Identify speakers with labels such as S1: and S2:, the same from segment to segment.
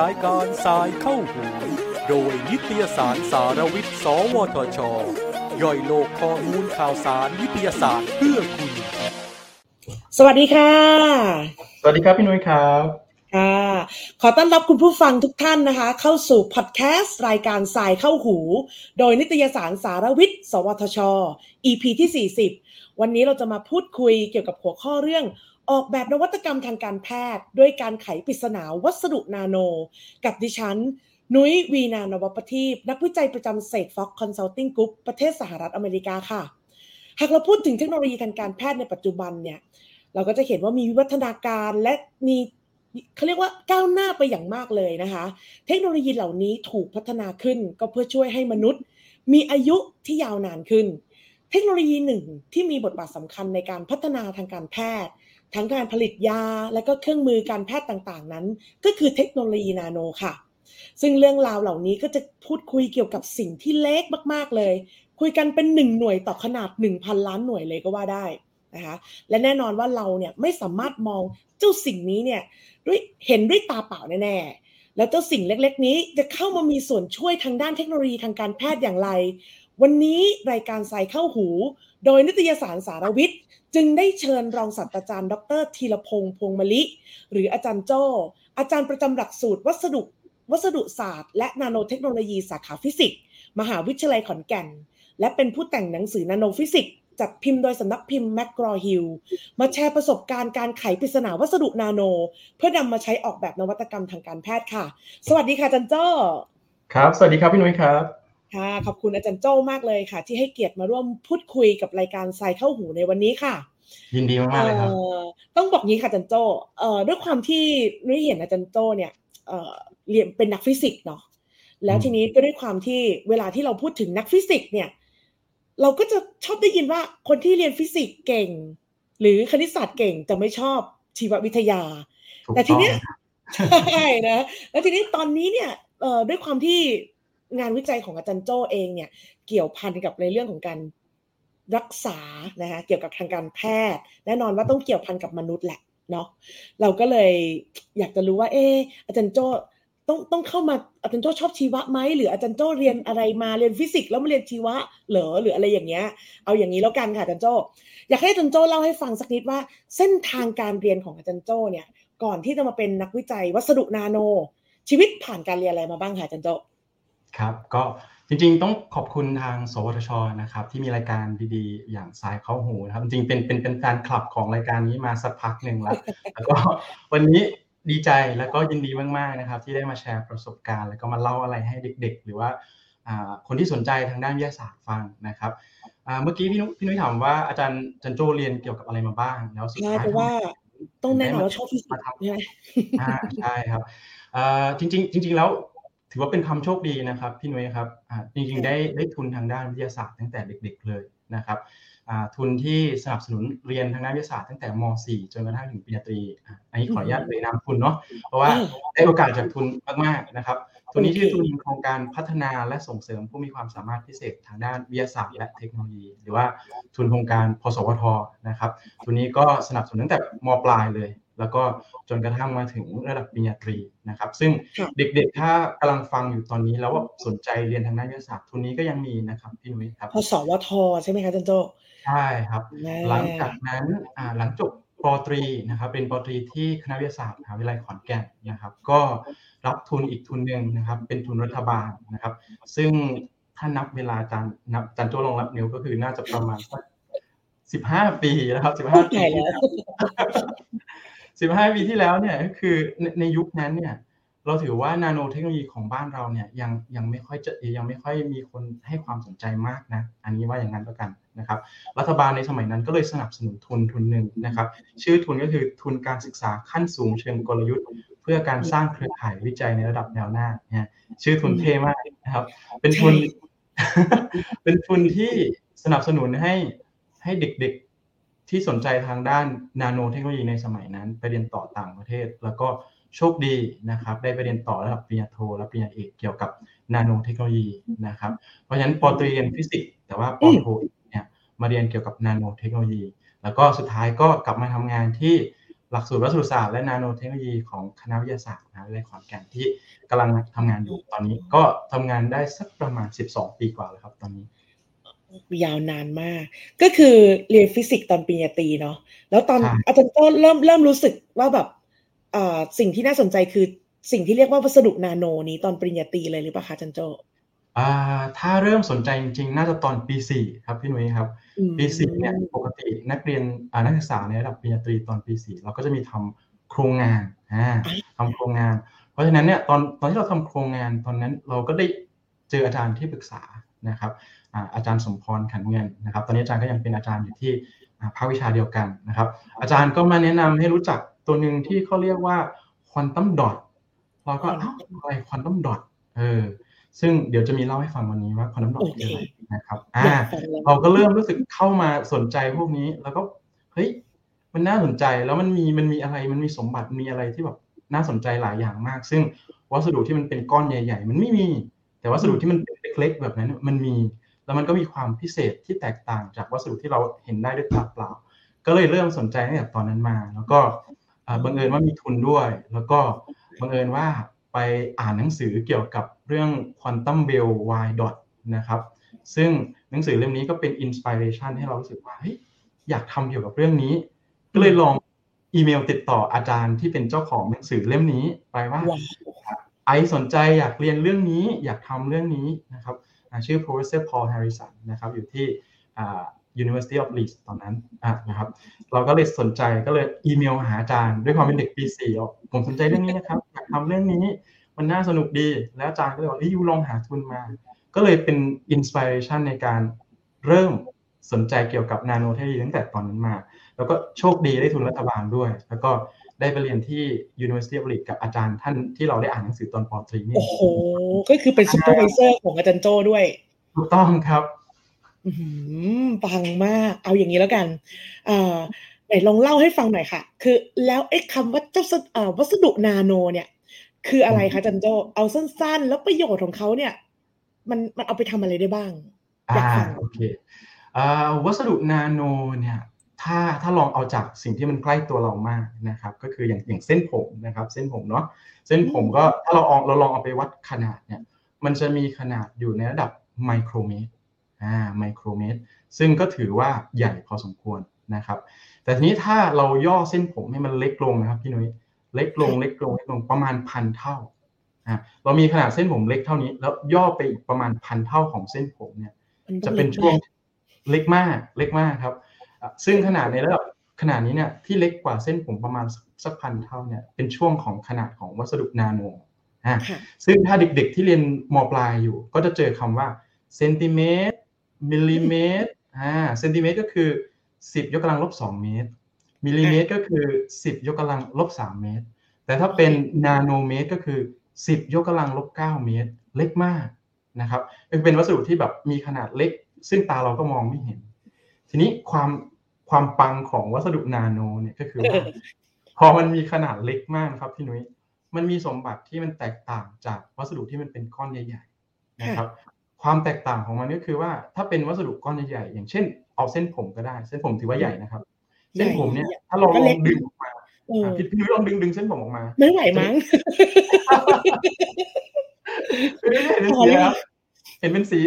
S1: รายการสายเข้าหูโดยนิตยสารสารวิทย์ สวทช ย่อยโลกข้อมูลข่าวสารวิทยาศาสตร์เพื่อคุณ
S2: สวัสดีค่ะ
S3: สวัสดีครับ พี่นุ้ยครับ
S2: ค่ะขอต้อนรับคุณผู้ฟังทุกท่านนะคะ เข้าสู่พอดแคสต์รายการสายเข้าหู โดยนิตยสารสารวิทย์ สวทช EP ที่ 40 วันนี้เราจะมาพูดคุยเกี่ยวกับหัวข้อเรื่อง ออกแบบนวัตกรรมทางการแพทย์ ด้วยการไขปริศนาวัสดุนาโน กับดิฉัน นุ้ยวีนานวปทีปนักวิจัยประจำเซกฟ็อก Consulting Group ประเทศสหรัฐอเมริกาค่ะ หากเราพูดถึงเทคโนโลยีทางการแพทย์ในปัจจุบันเนี่ยเราก็จะเห็นว่ามีวิวัฒนาการและมีเขาเรียกว่าก้าวหน้าไปอย่างมากเลยนะคะ เทคโนโลยีเหล่านี้ถูกพัฒนาขึ้นก็เพื่อช่วยให้มนุษย์ มีอายุที่ยาวนานขึ้น เทคโนโลยีหนึ่งที่มีบทบาทสำคัญในการพัฒนาทางการแพทย์ ทั้งการผลิตยาและก็เครื่องมือการแพทย์ต่างๆ นั้น ก็คือเทคโนโลยีนาโนค่ะ ซึ่งเรื่องราวเหล่านี้ก็จะพูดคุยเกี่ยวกับสิ่งที่เล็กมาก ๆ เลย คุยกันเป็นหนึ่งหน่วยต่อขนาด 1,000 ล้านหน่วยเลยก็ว่าได้นะคะและแน่นอนว่าเราเนี่ยไม่สามารถมองเจ้าสิ่งนี้เนี่ยด้วยเห็นด้วยตาเปล่าแน่ๆแล้วเจ้าสิ่งเล็ก ๆ นี้จะเข้ามามีส่วนช่วยทางด้านเทคโนโลยีทางการแพทย์อย่างไร วันนี้รายการ Sci เข้าหู โดยนิตยสารสาระวิทย์จึงได้เชิญรองศาสตราจารย์ ดรธีรพงษ์พวงมลิ หรืออาจารย์โจ้อาจารย์ประจำหลักสูตรวัสดุวัสดุศาสตร์ และนาโนเทคโนโลยีสาขาฟิสิกส์มหาวิทยาลัยขอนแก่น และเป็นผู้แต่งหนังสือนาโนฟิสิกส์จัดพิมพ์โดยสำนักพิมพ์แม g กรอฮิลมาแชร์ประสบการณ์การไขปริศนาวัสดุนาโน เพื่อนำมาใช้ออกแบบนวัตกรรมทางการแพทย์ค่ะ สวัสดีค่ะอาจารย์โจ้
S3: ครับ สวัสดีครับพี่นุ้ยครับ
S2: ค่ะขอบคุณอาจารย์โจ้มากเลยค่ะ ที่ให้เกียรติมาร่วมพูดคุยกับรายการ Sci เข้าหูในวันนี้ค่ะ
S3: ยินดีมากๆเลยครับ
S2: เอ่อต้องบอกงี้ค่ะอาจารย์โจ้เอ่อด้วยความที่นุ้ยเห็นอาจารย์โจ้เนี่ยเอ่อเรียนเป็นนักฟิสิกส์เนาะแล้ว
S3: อืม
S2: ทีนี้ก็ด้วยความที่เวลาที่เราพูดถึงนักฟิสิกส์เนี่ย เราก็จะชอบได้ยินว่าคนที่เรียนฟิสิกส์เก่ง หรือคณิตศาสตร์เก่งจะไม่ชอบชีววิทยา
S3: ถูก
S2: แต่ที
S3: ต้อง
S2: เนี้ยใช่นะแล้วทีนี้ตอนนี้เนี่ยเอ่อด้วยความที่ งานวิจัยของอาจารย์โจ้เองเนี่ยเกี่ยวพันกับในเรื่องของการรักษานะคะเกี่ยวกับทางการแพทย์ แน่นอนว่าต้องเกี่ยวพันกับมนุษย์แหละเนาะเราก็เลยอยากจะรู้ว่า เอออาจารย์โจ้ต้องต้องเข้ามาอาจารย์โจ้ชอบชีวะไหมหรืออาจารย์โจ้เรียนอะไรมาเรียนฟิสิกส์แล้วมาเรียนชีวะเหรอหรืออะไรอย่างเงี้ย เอาอย่างนี้แล้วกันค่ะอาจารย์โจ้อยากให้อาจารย์โจ้เล่าให้ฟังสักนิดว่า เส้นทางการเรียนของอาจารย์โจ้เนี่ย ก่อนที่จะมาเป็นนักวิจัยวัสดุนาโน ชีวิตผ่านการเรียนอะไรมาบ้างค่ะอาจารย์โจ้
S3: ครับก็จริงๆต้องขอบคุณทาง สวทชนะครับ ที่มีรายการดีๆ อย่างสายเข้าหูนะครับ จริงๆเป็นเป็นเป็นแฟนคลับของรายการนี้มาสักพักหนึ่งแล้วแล้วก็วันนี้ดีใจแล้วก็ยินดีมากๆนะครับ ที่ได้มาแชร์ประสบการณ์ แล้วก็มาเล่าอะไรให้เด็ก ๆ หรือว่าอ่าคนที่สนใจทางด้านวิทยาศาสตร์ฟังนะครับอ่าเมื่อกี้พี่นุ้ยพี่นุ้ยถามว่าอาจารย์จันโจเรียนเกี่ยวกับอะไรมาบ้างแล้วสุด
S2: ใช่
S3: ท้าย
S2: เพราะว่าต้องแน่นอนว่าชอบฟิสิกส์ใช่ไหม
S3: อ่าใช่ครับเอ่อจริงๆจริง ๆ แล้ว ถือว่าเป็นความโชคดีนะครับพี่นุ้ยครับอ่าจริงๆได้ได้ทุนทางด้านวิทยาศาสตร์ตั้งแต่เด็ก ๆเลยนะครับอ่าทุนที่สนับสนุนเรียนทางด้านวิทยาศาสตร์ตั้งแต่ม .4 จนกระทั่งถึงปริญญาตรีอะอันนี้ขออนุญาตเอ่ยนามทุนเนาะเพราะว่า
S2: อืม
S3: ได้โอกาสจากทุนมากๆนะครับทุนนี้
S2: โอเค
S3: ชื่อทุนโครงการพัฒนาและส่งเสริมผู้มีความสามารถพิเศษทางด้านวิทยาศาสตร์และเทคโนโลยี หรือว่าทุนโครงการพสวทนะครับทุนนี้ก็สนับสนุนตั้งแต่มปลายเลย แล้วก็จนกระทั่งมาถึงระดับปริญญาตรีนะครับ ซึ่ง
S2: ค่ะ
S3: เด็กๆ ถ้ากำลังฟังอยู่ตอนนี้แล้วว่าสนใจเรียนทางด้านวิทยาศาสตร์ทุนนี้ก็ยังมีนะครับพี่นุ้ยครับ
S2: พสวทใช่ไหมคะอาจารย์โจ้
S3: ใช่ครับ
S2: แน่
S3: หลังจากนั้นอ่าหลังจบปตรีนะครับ เป็นปตรีที่คณะวิทยาศาสตร์มหาวิทยาลัยขอนแก่นนะครับ ก็รับทุนอีกทุนหนึ่งนะครับ เป็นทุนรัฐบาลนะครับ ซึ่งถ้านับเวลาอาจารย์นับอาจารย์โจ้ลองนับนิ้วก็คือน่าจะประมาณสักสิบห้าปีแล้วครับสิบ
S2: พู
S3: ห้า
S2: ด
S3: ปี
S2: ใหญ่แล้ว
S3: สิบห้าปีที่แล้วเนี่ยก็คือในในยุคนั้นเนี่ย เราถือว่านาโนเทคโนโลยีของบ้านเราเนี่ยยังยังไม่ค่อยจะยังไม่ค่อยมีคนให้ความสนใจมากนะ อันนี้ว่าอย่างนั้นแล้วกันนะครับ รัฐบาลในสมัยนั้นก็เลยสนับสนุนทุนทุนหนึ่งนะครับ ชื่อทุนก็คือทุนการศึกษาขั้นสูงเชิงกลยุทธ์ เพื่อการสร้างเครือข่ายวิจัยในระดับแนวหน้าเนี่ยชื่อทุนเท่มากนะครับ เป็นทุนเป็นทุนที่สนับสนุนให้ให้เด็กๆ ที่สนใจทางด้านนาโนเทคโนโลยีในสมัยนั้น ไปเรียนต่อต่างประเทศ แล้วก็โชคดีนะครับได้ไปเรียนต่อระดับปริญญาโทและปริญญาเอกเกี่ยวกับนาโนเทคโนโลยีนะครับ เพราะฉะนั้นปอตรีเรียนฟิสิกส์แต่ว่าปอโทเนี่ยมาเรียนเกี่ยวกับนาโนเทคโนโลยีหแล้วก็สุดท้ายก็กลับมาทำงานที่หลักสูตรวัสดุศาสตร์และนาโนเทคโนโลยีของคณะวิทยาศาสตร์มหาวิทยาลัยขอนแก่นที่กำลังทำงานอยู่ตอนนี้ ก็ทำงานได้สักประมาณ 12 ปีกว่าแล้วครับตอนนี้
S2: ยาวนานมาก ก็คือเรียนฟิสิกส์ตอนปริญญาตรีเนาะแล้วตอน
S3: ใช่
S2: อาจารย์ก็เริ่มเริ่มรู้สึกว่าแบบอ่าสิ่งที่น่าสนใจคือสิ่งที่เรียกว่าวัสดุนาโนนี้ตอนปริญญาตรีเลยหรือเปล่าคะอาจารย์โจ
S3: อ่าถ้าเริ่มสนใจจริงๆ น่าจะตอนปี4ครับพี่หนุ่ยครับ
S2: อืม
S3: ปีสี่เนี่ยปกตินักเรียนอ่านักศึกษาในระดับปริญญาตรีตอนปีสี่เราก็จะมีทำโครงงานอ่าทำโครงงาน เพราะฉะนั้นเนี่ยตอนตอนที่เราทำโครงงานตอนนั้นเราก็ได้เจออาจารย์ที่ปรึกษา นะครับอ่าอาจารย์สมพรขันเงินนะครับ ตอนนี้อาจารย์ก็ยังเป็นอาจารย์อยู่ที่อ่าภาควิชาเดียวกันนะครับ อาจารย์ก็มาแนะนำให้รู้จักตัวหนึ่งที่เขาเรียกว่าควอนตัมดอทเราก็เอ้าอะไรควอนตัมดอทเออซึ่งเดี๋ยวจะมีเล่าให้ฟังวันนี้ว่าควอนตัมดอทคืออะไรนะครับอ่า
S2: อยากฟังแล้ว
S3: เราก็เริ่มรู้สึกเข้ามาสนใจพวกนี้ แล้วก็เฮ้ยมันน่าสนใจแล้วมันมีมันมีอะไรมันมีสมบัติมีอะไรที่แบบน่าสนใจหลายอย่างมาก ซึ่งวัสดุที่มันเป็นก้อนใหญ่ ๆ มันไม่มี แต่วัสดุที่มันเล็กๆแบบนั้นมันมี แล้วมันก็มีความพิเศษที่แตกต่างจากวัสดุที่เราเห็นได้ด้วยตาเปล่า ก็เลยเริ่มสนใจตั้งแต่ตอนนั้นมา แล้วก็บังเอิญว่ามีทุนด้วย แล้วก็บังเอิญว่าไปอ่านหนังสือเกี่ยวกับเรื่อง Quantum Bell Y dot นะครับ ซึ่งหนังสือเล่มนี้ก็เป็นอินสปิเรชันให้เรารู้สึกว่าเฮ้ยอยากทำเกี่ยวกับเรื่องนี้ ก็เลยลองอีเมลติดต่ออาจารย์ที่เป็นเจ้าของหนังสือเล่มนี้ไปว่า ไอสนใจอยากเรียนเรื่องนี้อยากทำเรื่องนี้นะครับชื่อ professor Paul Harrison นะครับอยู่ที่ University of Leeds ตอนนั้นะนะครับเราก็เลยสนใจก็เลยอีเมลหาอาจารย์ด้วยความเป็นเด็กปีสี่อะผมสนใจเรื่องนี้นะครับอยากทำเรื่องนี้มันน่าสนุกดี แล้วอาจารย์ก็เลยบอกเฮ้ยยูลองหาทุนมา ก็เลยเป็นอินสปิเรชันในการเริ่มสนใจเกี่ยวกับนาโนเทคโนโลยีตั้งแต่ตอนนั้นมา แล้วก็โชคดีได้ทุนรัฐบาลด้วย แล้วก็ ได้ไปเรียนที่ University of Leeds กับอาจารย์ท่านที่เราได้อ่านหนังสือตอนปตรีนี่
S2: โอ้โห ก็คือเป็น supervisor ของอาจารย์โจ้ด้วย
S3: ถูกต้องครับ
S2: อื้อหือปังมาก เอาอย่างนี้แล้วกันอ่าไหนลองเล่าให้ฟังหน่อยค่ะ คือแล้วไอ้คำว่าเจ้าสอ่าวัสดุนาโน เนี่ย คืออะไรคะอาจารย์โจ้เอาสั้นๆ แล้วประโยชน์ของเขาเนี่ย มันมันเอาไปทำอะไรได้บ้าง อยา
S3: อ่าก
S2: ฟัง
S3: โอเคอ่าวัสดุนาโนเนี่ย ถ้าถ้าลองเอาจากสิ่งที่มันใกล้ตัวเรามากนะครับ ก็คืออย่างอย่างเส้นผมนะครับ เส้นผมเนาะเส้นผมก็ถ้าเราลองเราลองเอาไปวัดขนาดเนี่ยมันจะมีขนาดอยู่ในระดับไมโครเมตรอ่าไมโครเมตร ซึ่งก็ถือว่าใหญ่พอสมควรนะครับ แต่ทีนี้ถ้าเราย่อเส้นผมให้มันเล็กลงนะครับพี่นุ้ยเล็กลงเล็กลงเล็กลงประมาณพันเท่าอ่าเรามีขนาดเส้นผมเล็กเท่านี้ แล้วย่อไปอีกประมาณพันเท่าของเส้นผมเนี่ย
S2: มัน
S3: จะต้
S2: อง
S3: เป็นช่วง
S2: มาก
S3: เล็กมากเล็กมากครับอะ ซึ่งขนาดในระดับขนาดนี้เนี่ยที่เล็กกว่าเส้นผมประมาณสักสักพันเท่าเนี่ยเป็นช่วงของขนาดของวัสดุนาโนอะ
S2: ค่ะ
S3: ซึ่งถ้าเด็กๆที่เรียนมปลายอยู่ ก็จะเจอคำว่าเซนติเมตรมิลลิเมตรอ่าเซนติเมตรก็คือ 10 ยกกำลังลบ2เมตร มิลลิเมตรก็คือ 10 ยกกำลังลบ3เมตร แต่ถ้าเป็นนาโนเมตรก็คือ 10 ยกกำลังลบ9เมตร เล็กมากนะครับเป็นวัสดุที่แบบมีขนาดเล็ก ซึ่งตาเราก็มองไม่เห็น ทีนี้ความ ความปังของวัสดุนาโนเนี่ยก็คือว่าพอมันมีขนาดเล็กมากนะครับพี่นุ้ยมันมีสมบัติที่มันแตกต่างจากวัสดุที่มันเป็นก้อนใหญ่ๆนะครับความแตกต่างของมันก็คือว่าถ้าเป็นวัสดุก้อนใหญ่ๆอย่างเช่น เอาเส้นผมก็ได้ เส้นผมถือว่าใหญ่นะครับ เส้นผมเนี่ยถ้าเราลองดึงออกมา
S2: เออ
S3: อะพี่พี่นุ้ยลองดึงดึงเส้นผมออกมา
S2: ไม่ไหวมั้ง
S3: พี่นุ้ยเห็นเป็นสี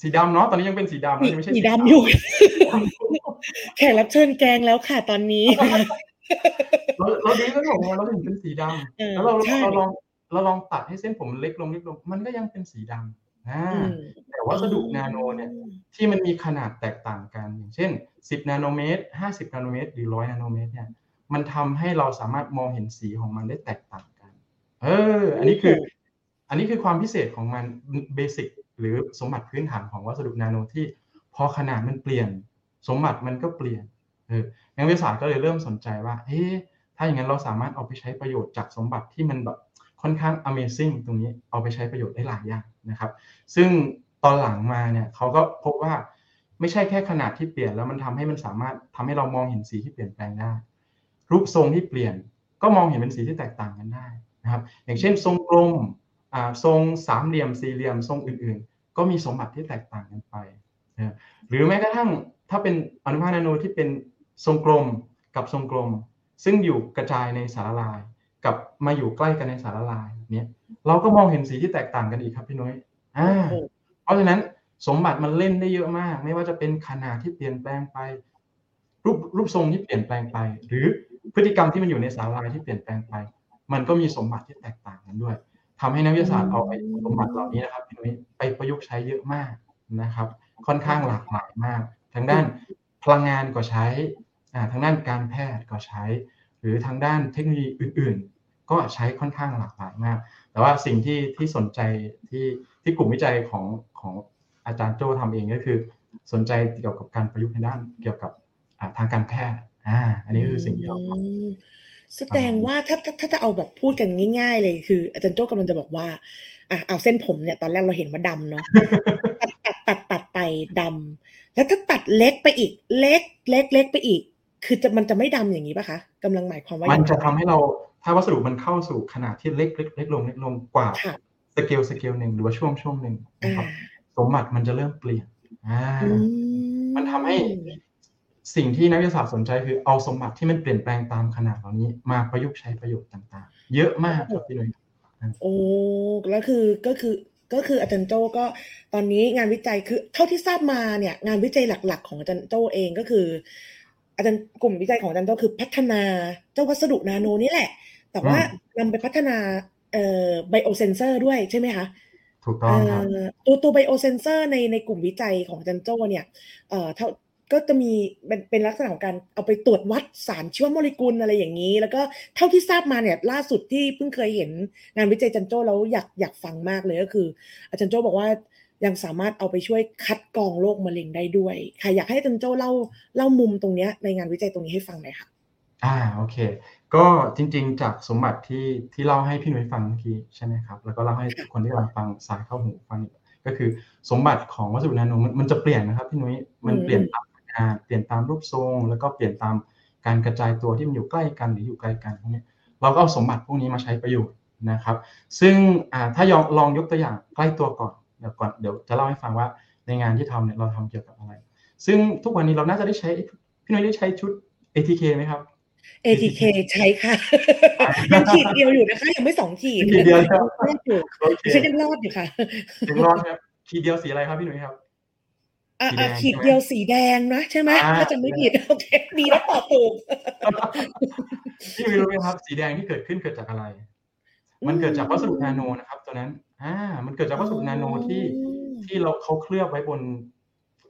S3: สีสีสีดำเนาะตอนนี้ยังเป็นสีดำนะยังไม่ใช่
S2: สีดำอยู่ แขกรับเชิญแกงแล้วค่ะตอนนี้
S3: เราเราดึงเส้นผมออกมาเราเห็นเป็นสีดำ
S2: เออ
S3: แล้วเรา
S2: ใช่
S3: เราลองเราลองตัดให้เส้นผมเล็กลงเล็กลง มันก็ยังเป็นสีดำอ่า
S2: อืม
S3: แต่วัสดุนาโนเนี่ย ที่มันมีขนาดแตกต่างกัน อย่างเช่น 10 นาโนเมตร 50 นาโนเมตร หรือ 100 นาโนเมตร เนี่ย มันทำให้เราสามารถมองเห็นสีของมันได้แตกต่างกัน เออ อันนี้คือ อันนี้คือความพิเศษของมันเบสิก หรือสมบัติพื้นฐานของวัสดุนาโนที่พอขนาดมันเปลี่ยน สมบัติมันก็เปลี่ยนเออนักวิทยาศาสตร์ก็เลยเริ่มสนใจว่าเอ๊ะถ้าอย่างนั้นเราสามารถเอาไปใช้ประโยชน์จากสมบัติที่มันแบบค่อนข้าง Amazing ตรงนี้เอาไปใช้ประโยชน์ได้หลายอย่างนะครับ ซึ่งตอนหลังมาเนี่ยเขาก็พบว่าไม่ใช่แค่ขนาดที่เปลี่ยนแล้วมันทำให้มันสามารถทำให้เรามองเห็นสีที่เปลี่ยนแปลงได้ รูปทรงที่เปลี่ยนก็มองเห็นเป็นสีที่แตกต่างกันได้นะครับ อย่างเช่น ทรงกลม ทรงสามเหลี่ยมสี่เหลี่ยมทรงอื่นๆ ก็มีสมบัติที่แตกต่างกันไปนะหรือแม้กระทั่งถ้าเป็นอนุภาคนาโนที่เป็นทรงกลมกับทรงกลม ซึ่งอยู่กระจายในสารละลาย กับมาอยู่ใกล้กันในสารละลายเนี่ยเราก็มองเห็นสีที่แตกต่างกันอีกครับพี่นุ้ยอ่าเพราะฉะนั้นสมบัติมันเล่นได้เยอะมาก ไม่ว่าจะเป็นขนาดที่เปลี่ยนแปลงไป รูปรูปทรงที่เปลี่ยนแปลงไป หรือพฤติกรรมที่มันอยู่ในสารละลายที่เปลี่ยนแปลงไป มันก็มีสมบัติที่แตกต่างกันด้วย ทำให้นักวิทยาศาสตร์เอาไอ้สมบัติเหล่านี้นะครับพี่นุ้ยไปประยุกต์ใช้เยอะมากนะครับ ค่อนข้างหลากหลายมาก ทางด้านพลังงานก็ใช้ทางด้านการแพทย์ก็ใช้ หรือทางด้านเทคโนโลยีอื่น ๆ ก็ใช้ค่อนข้างหลากหลายมาก แต่ว่าสิ่งที่ที่สนใจที่ที่กลุ่มวิจัยของของอาจารย์โจทำเองก็คือ สนใจเกี่ยวกับการประยุกต์ในด้านเกี่ยวกับทางการแพทย์อ่าอันนี้คือสิ่งที่เราทำ
S2: แสดงว่าถ้าถ้าถ้าจะเอาแบบพูดกันง่าย ๆ เลยคืออาจารย์โจ้กำลังจะบอกว่าอะเอาเส้นผมเนี่ยตอนแรกเราเห็นว่าดำเนาะตัดตัดตัดตัดไปดำแล้วถ้าตัดเล็กไปอีก เล็กเล็กเล็กไปอีก คือจะมันจะไม่ดำอย่างนี้ป่ะคะกำลังหมายความว่า
S3: มันจะทำให้เราถ้าวัสดุมันเข้าสู่ขนาดที่เล็กเล็กเล็กลงเล็กลงกว่าสเกลสเกลหนึ่งหรือว่าช่วงช่วงหนึ่งนะครับสมบัติมันจะเริ่มเปลี่ยนอ่ามันทำให้ สิ่งที่นักวิทยาศาสตร์สนใจคือเอาสมบัติที่มันเปลี่ยนแปลงตามขนาดเหล่านี้ มาประยุกต์ใช้ประโยชน์ต่างๆ เยอะมากครับพี่นุ้ย
S2: โอ้แล้วคือก็คือก็คืออาจารย์โจก็ตอนนี้งานวิจัยคือเท่าที่ทราบมาเนี่ย งานวิจัยหลัก ๆ ของอาจารย์โจเองก็คือ อาจารย์กลุ่มวิจัยของอาจารย์โจคือพัฒนาเจ้าวัสดุนาโนนี่แหละ แต่ว่านำไปพัฒนาเอ่อไบโอเซนเซอร์ด้วยใช่ไหมคะ
S3: ถูกต้องครับ
S2: ตัวตัวไบโอเซนเซอร์ในในกลุ่มวิจัยของอาจารย์โจเนี่ยเอ่อเท่า ก็จะมีเป็นเป็นลักษณะของการเอาไปตรวจวัดสารชีวโมเลกุลอะไรอย่างนี้ แล้วก็เท่าที่ทราบมาเนี่ยล่าสุดที่เพิ่งเคยเห็นงานวิจัยจันโจ้แล้วอยากอยากฟังมากเลยก็คือ อาจารย์โจ้บอกว่ายังสามารถเอาไปช่วยคัดกรองโรคมะเร็งได้ด้วยค่ะอยากให้อาจารย์โจ้เล่าเล่ามุมตรงนี้ในงานวิจัยตรงนี้ให้ฟังหน่อยค่ะ
S3: อ่าโอเค ก็จริง ๆ จากสมบัติที่ที่เล่าให้พี่หนุ่ยฟังเมื่อกี้ใช่ไหมครับแล้วก็เล่าให้คนที่กำลังฟังสายเข้าหูฟังก็คือสมบัติของวัสดุนาโนมันจะเปลี่ยนนะครับพี่นุ้ยมันเปลี่ยนตาม เปลี่ยนตามรูปทรง แล้วก็เปลี่ยนตามการกระจายตัวที่มันอยู่ใกล้กันหรืออยู่ไกลกันพวกนี้เราก็เอาสมบัติพวกนี้มาใช้ประโยชน์นะครับ ซึ่งถ้ายองลองยกตัวอย่างใกล้ตัวก่อนเดี๋ยวก่อนเดี๋ยวจะเล่าให้ฟังว่าในงานที่ทำเนี่ยเราทำเกี่ยวกับอะไร ซึ่งทุกวันนี้เราน่าจะได้ใช้พี่นุ้ยได้ใช้ชุด ATK ไหมครับ
S2: ATK ใช้ค่ะยังขีดเดียวอยู่นะคะยังไม่สองขีด
S3: ขีดเดียวครับ
S2: รอดอยู่ฉันยังรอดอยู่ค่ะ
S3: ยังรอดครับขีดเดียวสีอะไรครับพี่หนุ่ยครับ
S2: อ่าขีดเดียวสีแดงนะใช่ไหมถ้าจะไม่ผิดโอเคดีแล้วตอบถูก
S3: พี่รู้ไหมครับ สีแดงที่เกิดขึ้นเกิดจากอะไร มันเกิดจากวัสดุนาโนนะครับ ตัวนั้น อ่า มันเกิดจากวัสดุนาโนที่ที่เราเขาเคลือบไว้บน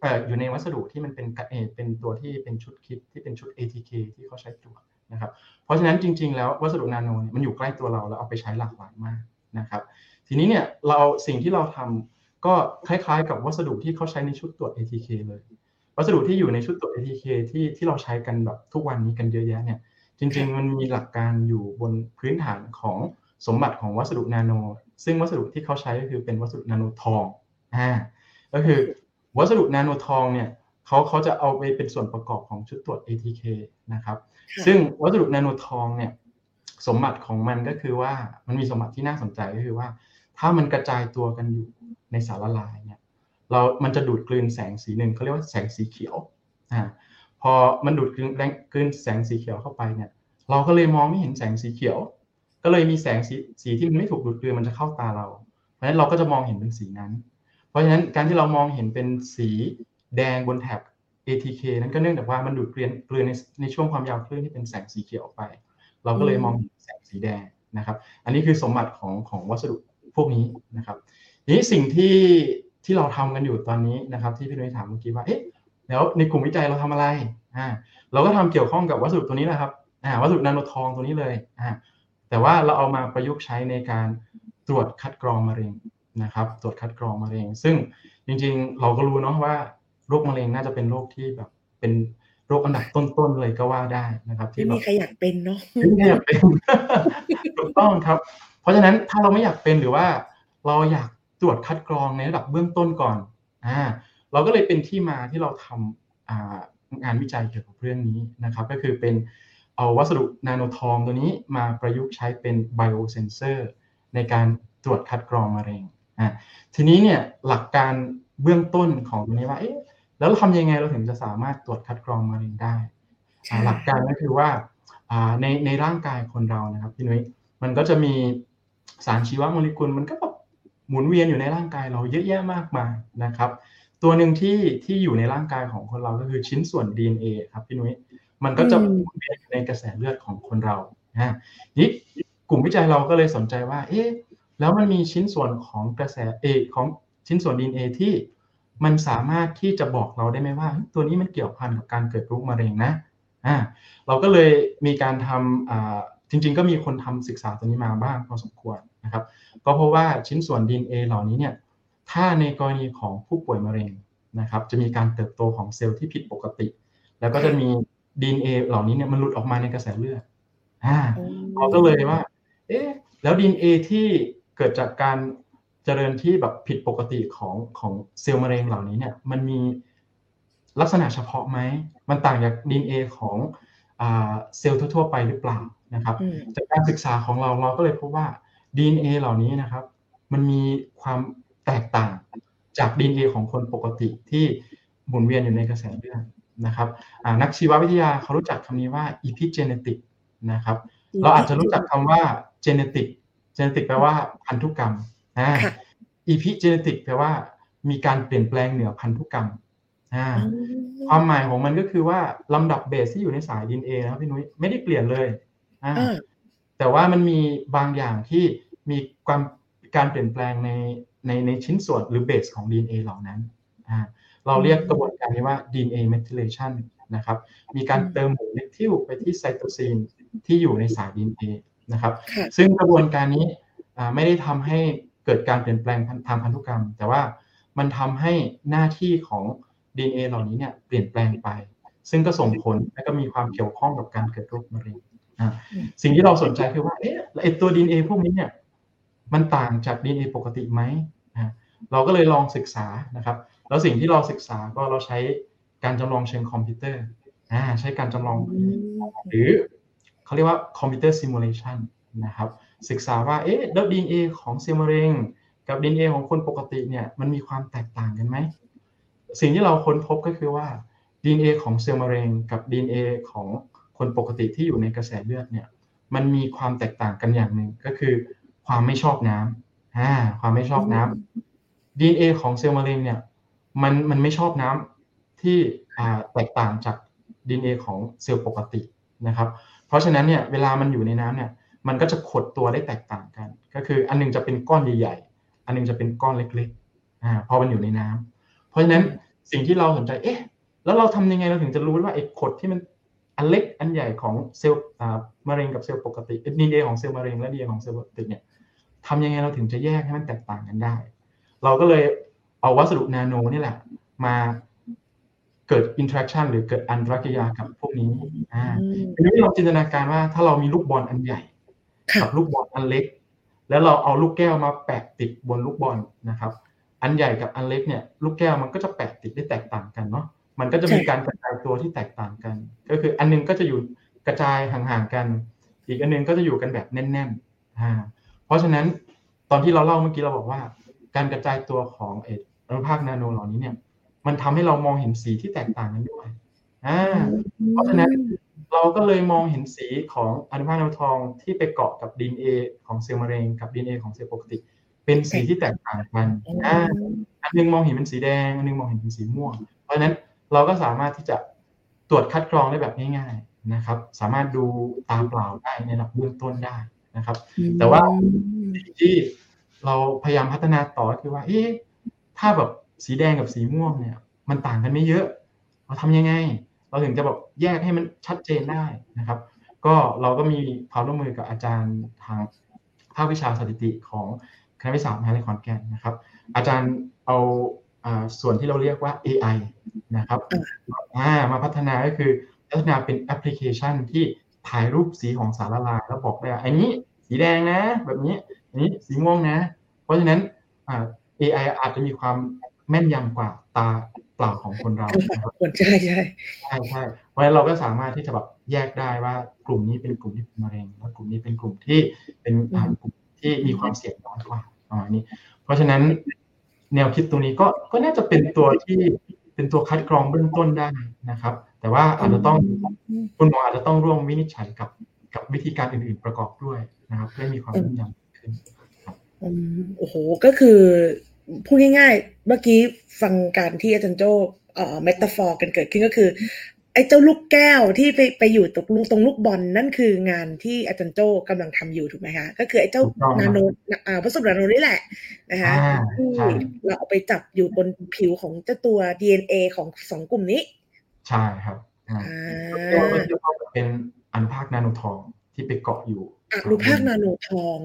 S3: เอ่ออยู่ในวัสดุที่มันเป็นเอเป็นตัวที่เป็นชุดคิดที่เป็นชุด ATK ที่เขาใช้ตรวจนะครับ เพราะฉะนั้นจริง ๆ แล้ววัสดุนาโนเนี่ยมันอยู่ใกล้ตัวเราแล้วเอาไปใช้หลากหลายมากนะครับ ทีนี้เนี่ยเราสิ่งที่เราทำ ก็คล้ายๆ กับวัสดุที่เขาใช้ในชุดตรวจ ATK เลย วัสดุที่อยู่ในชุดตรวจ ATK ที่ที่เราใช้กันแบบทุกวันนี้กันเยอะแยะเนี่ย จริง ๆ มันมีหลักการอยู่บนพื้นฐานของสมบัติของวัสดุนาโน ซึ่งวัสดุที่เขาใช้ก็คือเป็นวัสดุนาโนทองอ่าก็คือวัสดุนาโนทองเนี่ยเขาเขาจะเอาไปเป็นส่วนประกอบของชุดตรวจ ATK นะครับ ซึ่งวัสดุนาโนทองเนี่ยสมบัติของมันก็คือว่ามันมีสมบัติที่น่าสนใจก็คือว่า ถ้ามันกระจายตัวกันอยู่ในสารละลายเนี่ยเรา มันจะดูดกลืนแสงสีหนึ่งเขาเรียกว่าแสงสีเขียวอ่าพอมันดูดกลืนแรงกลืนแสงสีเขียวเข้าไปเนี่ย เราก็เลยมองไม่เห็นแสงสีเขียว ก็เลยมีแสงสีสีที่มันไม่ถูกดูดกลืนมันจะเข้าตาเรา เพราะฉะนั้นเราก็จะมองเห็นเป็นสีนั้น เพราะฉะนั้นการที่เรามองเห็นเป็นสีแดงบนแถบ ATK นั้นก็เนื่องจากว่ามันดูดกลืนกลืนในในช่วงความยาวคลื่นที่เป็นแสงสีเขียวออกไป เราก็เลยมองเห็นแสงสีแดงนะครับ อันนี้คือสมบัติของของวัสดุ พวกนี้นะครับนี้สิ่งที่ที่เราทำกันอยู่ตอนนี้นะครับ ที่พี่นุ้ยถามเมื่อกี้ว่าเอ๊ะแล้วในกลุ่มวิจัยเราทำอะไรอ่าเราก็ทำเกี่ยวข้องกับวัสดุตัวนี้แหละครับอ่าวัสดุนาโนทองตัวนี้เลยอ่าแต่ว่าเราเอามาประยุกต์ใช้ในการตรวจคัดกรองมะเร็งนะครับ ตรวจคัดกรองมะเร็ง ซึ่งจริงๆ เราก็รู้เนาะว่าโรคมะเร็งน่าจะเป็นโรคที่แบบเป็นโรคอันดับต้นๆเลยก็ว่าได้นะครับ
S2: ที่ไม่มีใครอยากเป็นเนาะ
S3: ไม่มีใครอยากเป็นถูกต้องครับเพ ราะฉะนั้นถ้าเราไม่อยากเป็นหรือว่าเราอยากตรวจคัดกรองในระดับเบื้องต้นก่อนอ่าเราก็เลยเป็นที่มาที่เราทำงานวิจัยเกี่ยวกับเรื่องนี้นะครับ ก็คือเป็นเอาวัสดุนาโนทองตัวนี้มาประยุกต์ใช้เป็นไบโอเซนเซอร์ในการตรวจคัดกรองมะเร็งอ่าทีนี้เนี่ยหลักการเบื้องต้นของตัวนี้ว่าเอ๊ะแล้วเราทำยังไงเราถึงจะสามารถตรวจคัดกรองมะเร็งได้ หลักการก็คือว่าในในร่างกายคนเรานะครับพี่นุ้ยมันก็จะมี สารชีวโมเลกุลมันก็แบบหมุนเวียนอยู่ในร่างกายเราเยอะแยะมากมายนะครับ ตัวหนึ่งที่ที่อยู่ในร่างกายของคนเราก็คือชิ้นส่วน DNA ครับพี่นุ้ยมันก็จะหมุนเวียนอยู่ในกระแสเลือดของคนเรานะนี่กลุ่มวิจัยเราก็เลยสนใจว่า เอ๊ะแล้วมันมีชิ้นส่วนของกระแสเอของชิ้นส่วน DNA ที่มันสามารถที่จะบอกเราได้ไหมว่า ตัวนี้มันเกี่ยวพันกับการเกิดโรคมะเร็งนะอ่าเราก็เลยมีการทำอ่า จริงๆ ก็มีคนทำศึกษาตัวนี้มาบ้างพอสมควรนะครับ ก็เพราะว่าชิ้นส่วน DNA เหล่านี้เนี่ยถ้าในกรณีของผู้ป่วยมะเร็งนะครับ จะมีการเติบโตของเซลล์ที่ผิดปกติ แล้วก็จะมี DNA เหล่านี้เนี่ยมันหลุดออกมาในกระแสเลือดอ่าเราก็เลยว่า เอ๊ะแล้ว DNA ที่เกิดจากการเจริญที่แบบผิดปกติของของเซลล์มะเร็งเหล่านี้เนี่ยมันมีลักษณะเฉพาะไหม มันต่างจาก DNA ของเซลล์ทั่วๆไปหรือเปล่า นะครับ จากการศึกษาของเราเราก็เลยพบว่า DNA เหล่านี้นะครับ มันมีความแตกต่างจาก DNA ของคนปกติที่หมุนเวียนอยู่ในกระแสเลือดนะครับนักชีววิทยาเขารู้จักคำนี้ว่า epigenetic นะครับ เราอาจจะรู้จักคำว่า genetic genetic แปลว่าพันธุกรรมนะ epigenetic แปลว่ามีการเปลี่ยนแปลงเหนือพันธุกรรมความหมายของมันก็คือว่าลำดับเบสที่อยู่ในสาย DNA นะครับพี่นุ้ยไม่ได้เปลี่ยนเลย แต่ว่ามันมีบางอย่างที่มีความการเปลี่ยนแปลงในในในชิ้นส่วนหรือเบสของ DNA เหล่านั้น เราเรียกกระบวนการนี้ว่า DNA methylation นะครับ มีการเติมหมู่เมทิลไปที่ไซโตซีนที่อยู่ในสาย DNA นะครับ ซึ่งกระบวนการนี้ไม่ได้ทำให้เกิดการเปลี่ยนแปลงทางพันธุกรรม แต่ว่ามันทำให้หน้าที่ของ DNA เหล่านี้เนี่ยเปลี่ยนแปลงไป ซึ่งก็ส่งผลและก็มีความเกี่ยวข้องกับการเกิดโรคมะเร็ง สิ่งที่เราสนใจคือว่าเอ๊ะไอ้ตัว DNA พวกนี้เนี่ยมันต่างจาก DNA ปกติไหมเราก็เลยลองศึกษานะครับ แล้วสิ่งที่เราศึกษาก็เราใช้การจำลองเชิงคอมพิวเตอร์ใช้การจำลอง หรือเขาเรียกว่า computer simulation นะครับศึกษาว่าเอ๊ะแล้ว DNA ของเซลล์มะเร็งกับ DNA ของคนปกติเนี่ยมันมีความแตกต่างกันไหมสิ่งที่เราค้นพบก็คือว่า DNA ของเซลล์มะเร็งกับ DNA ของ คนปกติที่อยู่ในกระแสเลือดเนี่ย มันมีความแตกต่างกันอย่างหนึ่งก็คือ ความไม่ชอบน้ำอ่าความไม่ชอบน้ำ DNA ของเซลล์มะเร็งเนี่ยมันมันไม่ชอบน้ำที่อ่าแตกต่างจาก DNA ของเซลล์ปกตินะครับ เพราะฉะนั้นเนี่ยเวลามันอยู่ในน้ำเนี่ยมันก็จะขดตัวได้แตกต่างกัน ก็คืออันนึงจะเป็นก้อนใหญ่ๆอันนึงจะเป็นก้อนเล็กๆอ่าพอมันอยู่ในน้ำเพราะฉะนั้นสิ่งที่เราสนใจเอ๊ะแล้วเราทำยังไงเราถึงจะรู้ว่าไอ้ขดที่มัน อันเล็กอันใหญ่ของเซลล์มะเร็งกับเซลล์ปกติดีเอของเซลล์มะเร็งและดีเอของเซลล์ปกติเนี่ยทำยังไงเราถึงจะแยกให้มันแตกต่างกันได้ เราก็เลยเอาวัสดุนาโนนี่แหละ มาเกิด interaction หรือเกิดอันตรกิยากับพวกนี้อ่าทีนี้เราจินตนาการว่าถ้าเรามีลูกบอลอันใหญ่กับลูกบอลอันเล็ก แล้วเราเอาลูกแก้วมาแปะติดบนลูกบอลนะครับ อันใหญ่กับอันเล็กเนี่ย ลูกแก้วมันก็จะแปะติดได้แตกต่างกันเนาะ มันก็จะมีการกระจายตัวที่แตกต่างกัน ก็คืออันนึงก็จะอยู่กระจายห่างๆกัน อีกอันนึงก็จะอยู่กันแบบแน่นๆอ่าเพราะฉะนั้นตอนที่เราเล่าเมื่อกี้เราบอกว่า การกระจายตัวของเออนุภาคนาโนเหล่านี้เนี่ย มันทำให้เรามองเห็นสีที่แตกต่างกันด้วยอ่าเพราะฉะนั้นเราก็เลยมองเห็นสีของอนุภาคนาโนทองที่ไปเกาะกับ DNA ของเซลล์มะเร็งกับ DNA ของเซลล์ปกติ เป็นสีที่แตกต่างกันอ่าอันนึงมองเห็นเป็นสีแดง อันนึงมองเห็นเป็นสีม่วง เพราะฉะนั้น เราก็สามารถที่จะตรวจคัดกรองได้แบบง่ายๆนะครับ สามารถดูตาเปล่าได้ในระดับเบื้องต้นได้นะครับ แต่ว่าที่เราพยายามพัฒนาต่อคือว่าเอ๊ะถ้าแบบสีแดงกับสีม่วงเนี่ย มันต่างกันไม่เยอะ เราทำยังไง เราถึงจะแบบแยกให้มันชัดเจนได้นะครับ ก็เราก็มีความร่วมมือกับอาจารย์ทางภาควิชาสถิติของคณะวิศวะมหาวิทยาลัยขอนแก่นนะครับ อาจารย์เอา ส่วนที่เราเรียกว่า AI นะครับมาพัฒนาก็คือพัฒนาเป็นแอปพลิเคชันที่ถ่ายรูปสีของสารละลายแล้วบอกได้อันนี้สีแดงนะ แบบนี้ อันนี้สีม่วงนะ เพราะฉะนั้น AI อาจจะมีความแม่นยำกว่าตาเปล่าของคนเรา
S2: ใช่ใช่
S3: ใช่ใช่เพราะฉะนั้นเราก็สามารถที่จะแบบแยกได้ว่ากลุ่มนี้เป็นกลุ่มที่เป็นมะเร็งแล้วกลุ่มนี้เป็นกลุ่มที่เป็นกลุ่มที่มีความเสี่ยงน้อยกว่าประมาณนี้ เพราะฉะนั้น แนวคิดตรงนี้ก็ก็น่าจะเป็นตัวที่เป็นตัวคัดกรองเบื้องต้นได้นะครับ แต่ว่าอาจจะต้องคุณหมออาจจะต้องร่วมวินิจฉัยกับกับวิธีการอื่น ๆประกอบด้วยนะครับเพื่อมีความแม่นยำขึ้น
S2: โอ้โหก็คือพูดง่ายๆ เมื่อกี้ฟังการที่อาจารย์โจเอ่อเมตาฟอร์กันเกิดขึ้นก็คือ ไอ้เจ้าลูกแก้วที่ไปไปอยู่ตรงลูกตรงลูกบอลนั่นคืองานที่อาจารย์โจกำลังทำอยู่ถูกไหมคะก็คือไอ้เจ้า
S3: ถูกต้องครับ
S2: นาโนอ่าวัสดุนาโนนี่แหละนะคะ
S3: อ่า
S2: ที่
S3: ใช่
S2: เราเอาไปจับอยู่บนผิวของเจ้าตัว DNA ของสองกลุ่มนี้
S3: ใช่ครับอ่า
S2: อ่
S3: ก็าเรียกว่าเป็นอนุภาคนาโนทองที่ไปเกาะอยู่
S2: อนุภาคนาโนทอง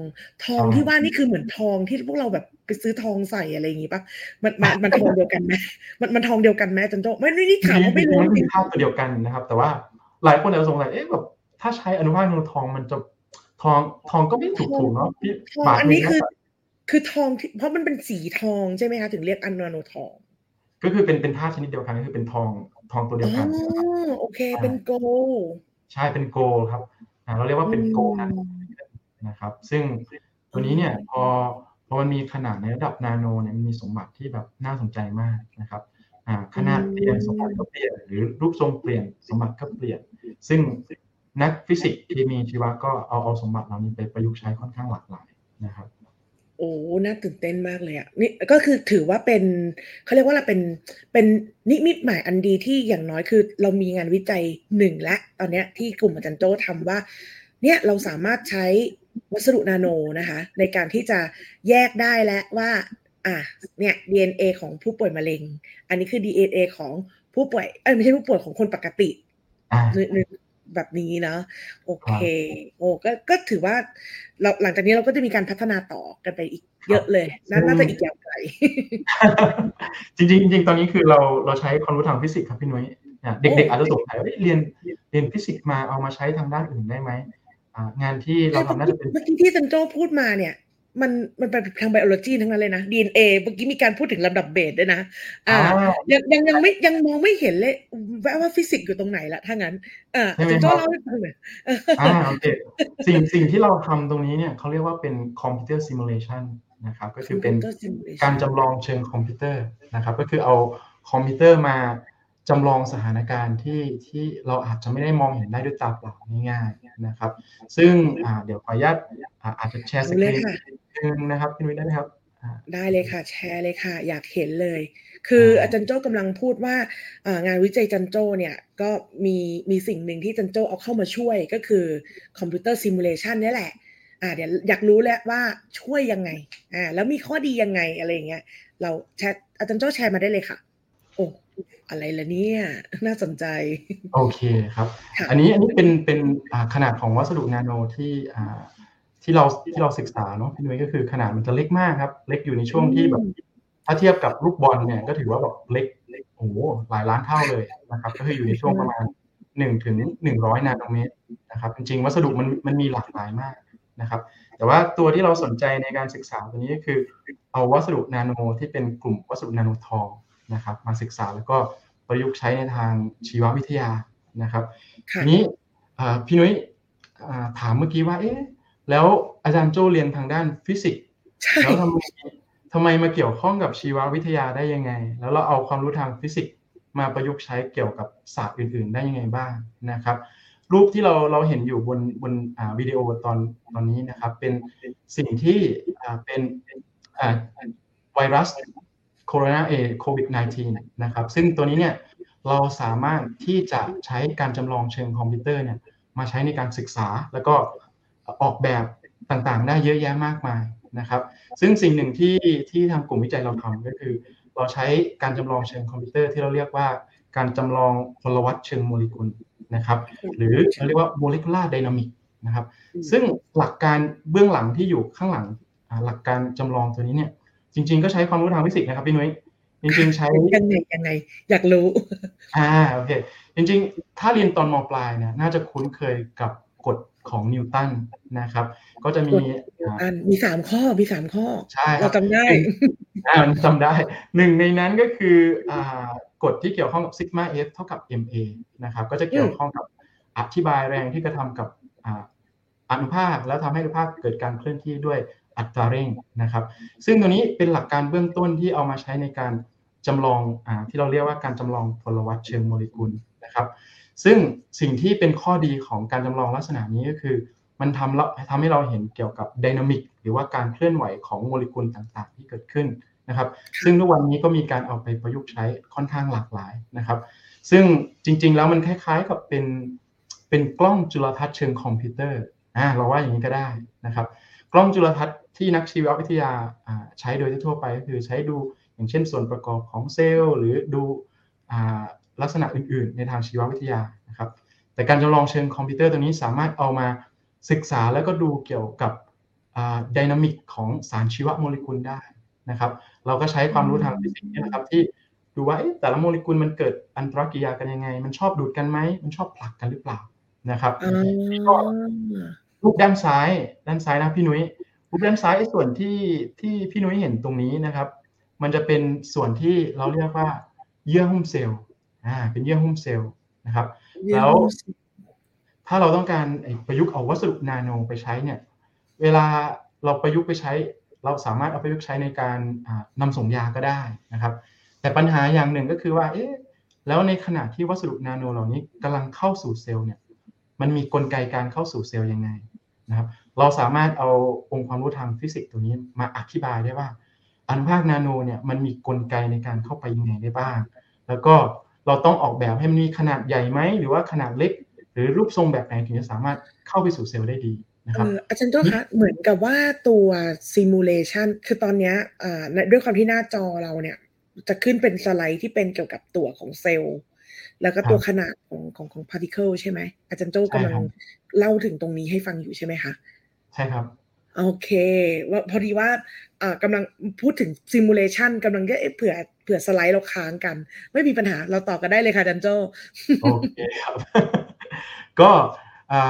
S2: ทอง
S3: ใช่
S2: ที่ว่านี่คือเหมือนทองที่พวกเราแบบไปซื้อทองใส่อะไรอย่างงี้ปะมันมันมันทองเดียวกันไหมมันมันทองเดียวกันไหมอาจันโจไม่ไม่นี่ถามว่าไม่รู้
S3: มัน
S2: จ
S3: เป็
S2: ริ
S3: น
S2: ง
S3: ภาพตัวเดียวกันนะครับ แต่ว่าหลายคนอาจจะสงสัยเอ๊ะแบบถ้าใช้อนุภาคนาโนทองมันจะทองทองก็ไม่ถูกถูกเนาะพี่
S2: ทอง
S3: บาท
S2: อัน
S3: ห
S2: นี้
S3: ง
S2: คือ
S3: นะ
S2: คือทองที่เพราะมันเป็นสีทองใช่ไหมคะถึงเรียกอันนาโนทอง
S3: ก็คือเป็นเป็นธาตุชนิดเดียวกันก็คือเป็นทองทองตัวเดี
S2: อ๋
S3: ยว
S2: อ
S3: กันนะครับ
S2: โอเคเป็น gold
S3: ใช่เป็น gold ครับอ่า เราเรียกว่าเป็น gold nano นะครับ ซึ่งตัวนี้เนี่ยพอพอมันมีขนาดในระดับนาโนเนี่ยมันมีสมบัติที่แบบน่าสนใจมากนะครับอ่าขนาดเปลี่ยนสมบัติก็เปลี่ยนหรือรูปทรงเปลี่ยนสมบัติก็เปลี่ยน ซึ่งนักฟิสิกส์เคมีชีวะก็เอาเอาสมบัติเหล่านี้ไปประยุกต์ใช้ค่อนข้างหลากหลายนะครับ
S2: โอ้น่าตื่นเต้นมากเลยอะนี่ก็คือถือว่าเป็นเขาเรียกว่าเราเป็นเป็นนิมิตหมายอันดีที่อย่างน้อยคือ เรามีงานวิจัยหนึ่งและตอนเนี้ยที่กลุ่มอาจารย์โจทำว่า เนี่ยเราสามารถใช้วัสดุนาโนนะคะ ในการที่จะแยกได้แล้วว่า อะเนี่ย DNA ของผู้ป่วยมะเร็ง อันนี้คือ DNA ของผู้ป่วยเอ้ยไม่ใช่ผู้ป่วยของคนปกติ
S3: อ่า
S2: ในใน แบบนี้เนาะโอเค โอ้ก็ก็ถือว่าเราหลังจากนี้เราก็จะมีการพัฒนาต่อกันไปอีกเยอะเลยน่าน่าจะอีกยาวไกล
S3: จริงๆจริงๆตอนนี้คือเราเราใช้ความรู้ทางฟิสิกส์ครับพี่นุ้ยอะเด็กๆอาจจะสงสัยว่าเอ๊ะเรียนเรียนฟิสิกส์มาเอามาใช้ทางด้านอื่นได้ไหมอ่างานที่เราทำน่าจะเป็น
S2: เมื่อกี้ที่จารย์โจ้พูดมาเนี่ย มันมันไปทาง biology ทั้งนั้นเลยนะ DNA เมื่อกี้มีการพูดถึงลำดับเบสด้วยนะ อ่า ยังยังยังไม่ยังมองไม่เห็นเลยว่าว่าฟิสิกส์อยู่ตรงไหนละถ้างั้นอ่า
S3: ใช่ไหม
S2: จารย์โจ้
S3: ครับ
S2: เล่าให้ฟังหน่อย
S3: อ่าโอเคสิ่งสิ่งที่เราทำตรงนี้เนี่ยเขาเรียกว่าเป็น computer simulation นะครับ ก็คือเป็น
S2: Computer simulation
S3: การจำลองเชิงคอมพิวเตอร์นะครับ ก็คือเอาคอมพิวเตอร์มาจำลองสถานการณ์ที่ที่เราอาจจะไม่ได้มองเห็นได้ด้วยตาเปล่าง่ายๆนะครับ ซึ่งอ่าเดี๋ยวขออนุญาตอ่าอาจจะแชร์ส
S2: เอา
S3: ก
S2: เล
S3: รี
S2: ย
S3: น
S2: ค่ะ
S3: นึงนะครับพี่นุ้ยได้ไหมครับอ่า
S2: ได้เลยค่ะ แชร์เลยค่ะ อยากเห็นเลย คืออาจารย์โจ้กำลังพูดว่าเอ่องานวิจัยจารย์โจ้เนี่ยก็มีมีสิ่งหนึ่งที่จารย์โจ้เอาเข้ามาช่วยก็คือ computer simulation เนี่ยแหละอ่าเดี๋ยวอยากรู้แล้วว่าช่วยยังไงอ่าแล้วมีข้อดียังไงอะไรอย่างเงี้ยเราแชร์อาจารย์โจ้แชร์มาได้เลยค่ะ โอ้อะไรละเนี่ยน่าสนใจ
S3: โอเคครับ
S2: ค่ะ
S3: อันนี้อันนี้เป็นเป็นอ่าขนาดของวัสดุนาโนที่อ่า ที่เราที่เราศึกษาเนาะพี่นุ้ยก็คือขนาดมันจะเล็กมากครับ เล็กอยู่ในช่วงที่แบบ ถ้าเทียบกับลูกบอลเนี่ยก็ถือว่าแบบเล็กเล็กโอ้โหหลายล้านเท่าเลยนะครับ ก็คืออยู่ในช่วงประมาณหนึ่งถึงหนึ่งร้อยนาโนเมตรนะครับ จริงๆวัสดุมันมันมีหลากหลายมากนะครับ แต่ว่าตัวที่เราสนใจในการศึกษาตัวนี้ก็คือ เอาวัสดุนาโนที่เป็นกลุ่มวัสดุนาโนทองนะครับ มาศึกษาแล้วก็ประยุกต์ใช้ในทางชีววิทยานะครับ
S2: ค่ะ
S3: ทีนี้อ่าพี่นุ้ยอ่าถามเมื่อกี้ว่าเอ๊ะ แล้วอาจารย์โจ้เรียนทางด้านฟิสิกส์
S2: ใช่
S3: แล้วทำไมทำไมมาเกี่ยวข้องกับชีววิทยาได้ยังไง แล้วเราเอาความรู้ทางฟิสิกส์มาประยุกต์ใช้เกี่ยวกับศาสตร์อื่น ๆ ได้ยังไงบ้างนะครับ รูปที่เราเราเห็นอยู่บนบนอ่าวิดีโอตอนตอนนี้นะครับ เป็นสิ่งที่อ่าเป็นอ่าไวรัสโคโรนาเอโควิด -19 นะครับ ซึ่งตัวนี้เนี่ยเราสามารถที่จะใช้การจำลองเชิงคอมพิวเตอร์เนี่ยมาใช้ในการศึกษาแล้วก็ ออกแบบต่างๆ ได้เยอะแยะมากมายนะครับ ซึ่งสิ่งหนึ่งที่ที่ทางกลุ่มวิจัยเราทำก็คือ เราใช้การจำลองเชิงคอมพิวเตอร์ที่เราเรียกว่าการจำลองพลวัตเชิงโมเลกุลนะครับ หรือเราเรียกว่า molecular dynamic นะครับ ซึ่งหลักการเบื้องหลังที่อยู่ข้างหลังอ่าหลักการจำลองตัวนี้เนี่ย จริง ๆ ก็ใช้ความรู้ทางฟิสิกส์นะครับพี่นุ้ยจริงๆใช้
S2: ยังไงยังไง อยากรู้
S3: อ่าโอเคจริง ๆ ถ้าเรียนตอนมปลายเนี่ยน่าจะคุ้นเคยกับกฎ ของนิวตันนะครับ ก็จะมีอ่า
S2: อันมีสามข้อมีสามข้อ
S3: ใช่ค
S2: เรา
S3: รับ
S2: จำได้
S3: อ่าจำได้หนึ่งในนั้นก็คืออ่ากฎที่เกี่ยวข้องกับซิกมาเอฟเท่ากับ MA นะครับ ก็จะเกี่ยวข้องกับอธิบายแรงที่กระทำกับอ่าอนุภาคแล้วทำให้อนุภาคเกิดการเคลื่อนที่ด้วยอัตราเร่งนะครับ ซึ่งตัวนี้เป็นหลักการเบื้องต้นที่เอามาใช้ในการจำลองอที่เราเรียกว่าการจำลองพลวัตเชิงโมเลกุลนะครับ ซึ่งสิ่งที่เป็นข้อดีของการจำลองลักษณะนี้ก็คือ มันทำทำให้เราเห็นเกี่ยวกับดินามิกหรือว่าการเคลื่อนไหวของโมเลกุลต่างๆ ที่เกิดขึ้นนะครับ ซึ่งทุกวันนี้ก็มีการเอาไปประยุกต์ใช้ค่อนข้างหลากหลายนะครับ ซึ่งจริง ๆ แล้วมันคล้าย ๆกับเป็นเป็นกล้องจุลทรรศน์เชิงคอมพิวเตอร์อ่าเราว่าอย่างนี้ก็ได้นะครับ กล้องจุลทรรศน์ที่นักชีววิทยาใช้โดยทั่วไปก็คือใช้ดูอย่างเช่นส่วนประกอบของเซลล์ หรือดู ลักษณะอื่นๆ ในทางชีววิทยานะครับ แต่การจำลองเชิงคอมพิวเตอร์ตัวนี้สามารถเอามาศึกษาแล้วก็ดูเกี่ยวกับ dynamic ของสารชีวโมเลกุลได้นะครับ เราก็ใช้ความรู้ทางฟิสิกส์นะครับที่ดูว่าแต่ละโมเลกุลมันเกิดอันตรกิริยากันยังไง มันชอบดูดกันไหมมันชอบผลักกันหรือเปล่านะครับก็รูปด้านซ้ายด้านซ้ายนะพี่นุ้ยรูปด้านซ้ายไอ้ส่วนที่ที่พี่นุ้ยเห็นตรงนี้นะครับ มันจะเป็นส่วนที่เราเรียกว่าเยื่อหุ้มเซลล์ อ่าเป็นเยื่อหุ้มเซลล์นะครับ แล้วถ้าเราต้องการประยุกต์เอาวัสดุนาโนไปใช้เนี่ย เวลาเราประยุกต์ไปใช้ เราสามารถเอาไปประยุกต์ใช้ในการนำส่งยาก็ได้นะครับ แต่ปัญหาอย่างหนึ่งก็คือว่า เอ๊ะ แล้วในขณะที่วัสดุนาโนเหล่านี้กำลังเข้าสู่เซลล์เนี่ย มันมีกลไกการเข้าสู่เซลล์ยังไงนะครับ เราสามารถเอาองค์ความรู้ทางฟิสิกส์ตัวนี้มาอธิบายได้ว่าอนุภาคนาโนเนี่ยมันมีกลไกในการเข้าไปยังไงได้บ้าง แล้วก็ เราต้องออกแบบให้มันมีขนาดใหญ่ไหมหรือว่าขนาดเล็ก หรือรูปทรงแบบไหนถึงจะสามารถเข้าไปสู่เซลล์ได้ดีนะครับ
S2: อาจารย์โจ้คะเหมือนกับว่าตัว simulation คือตอนนี้ด้วยความที่หน้าจอเราเนี่ย จะขึ้นเป็นสไลด์ที่เป็นเกี่ยวกับตัวของเซลล์ แล้วก็ตัวขนาดของของของ particle ใช่ไหมอาจารย์โจ้กำลังเล่าถึงตรงนี้ให้ฟังอยู่ใช่ไหมคะ
S3: ใช่ครับ
S2: โอเคว่าพอดีว่าอ่ากำลังพูดถึง simulation กำลังก็เผื่อเผื่อสไลด์เราค้างกัน ไม่มีปัญหาเราต่อกันได้เลยค่ะจารย์โจ้
S3: โอเคครับ ก็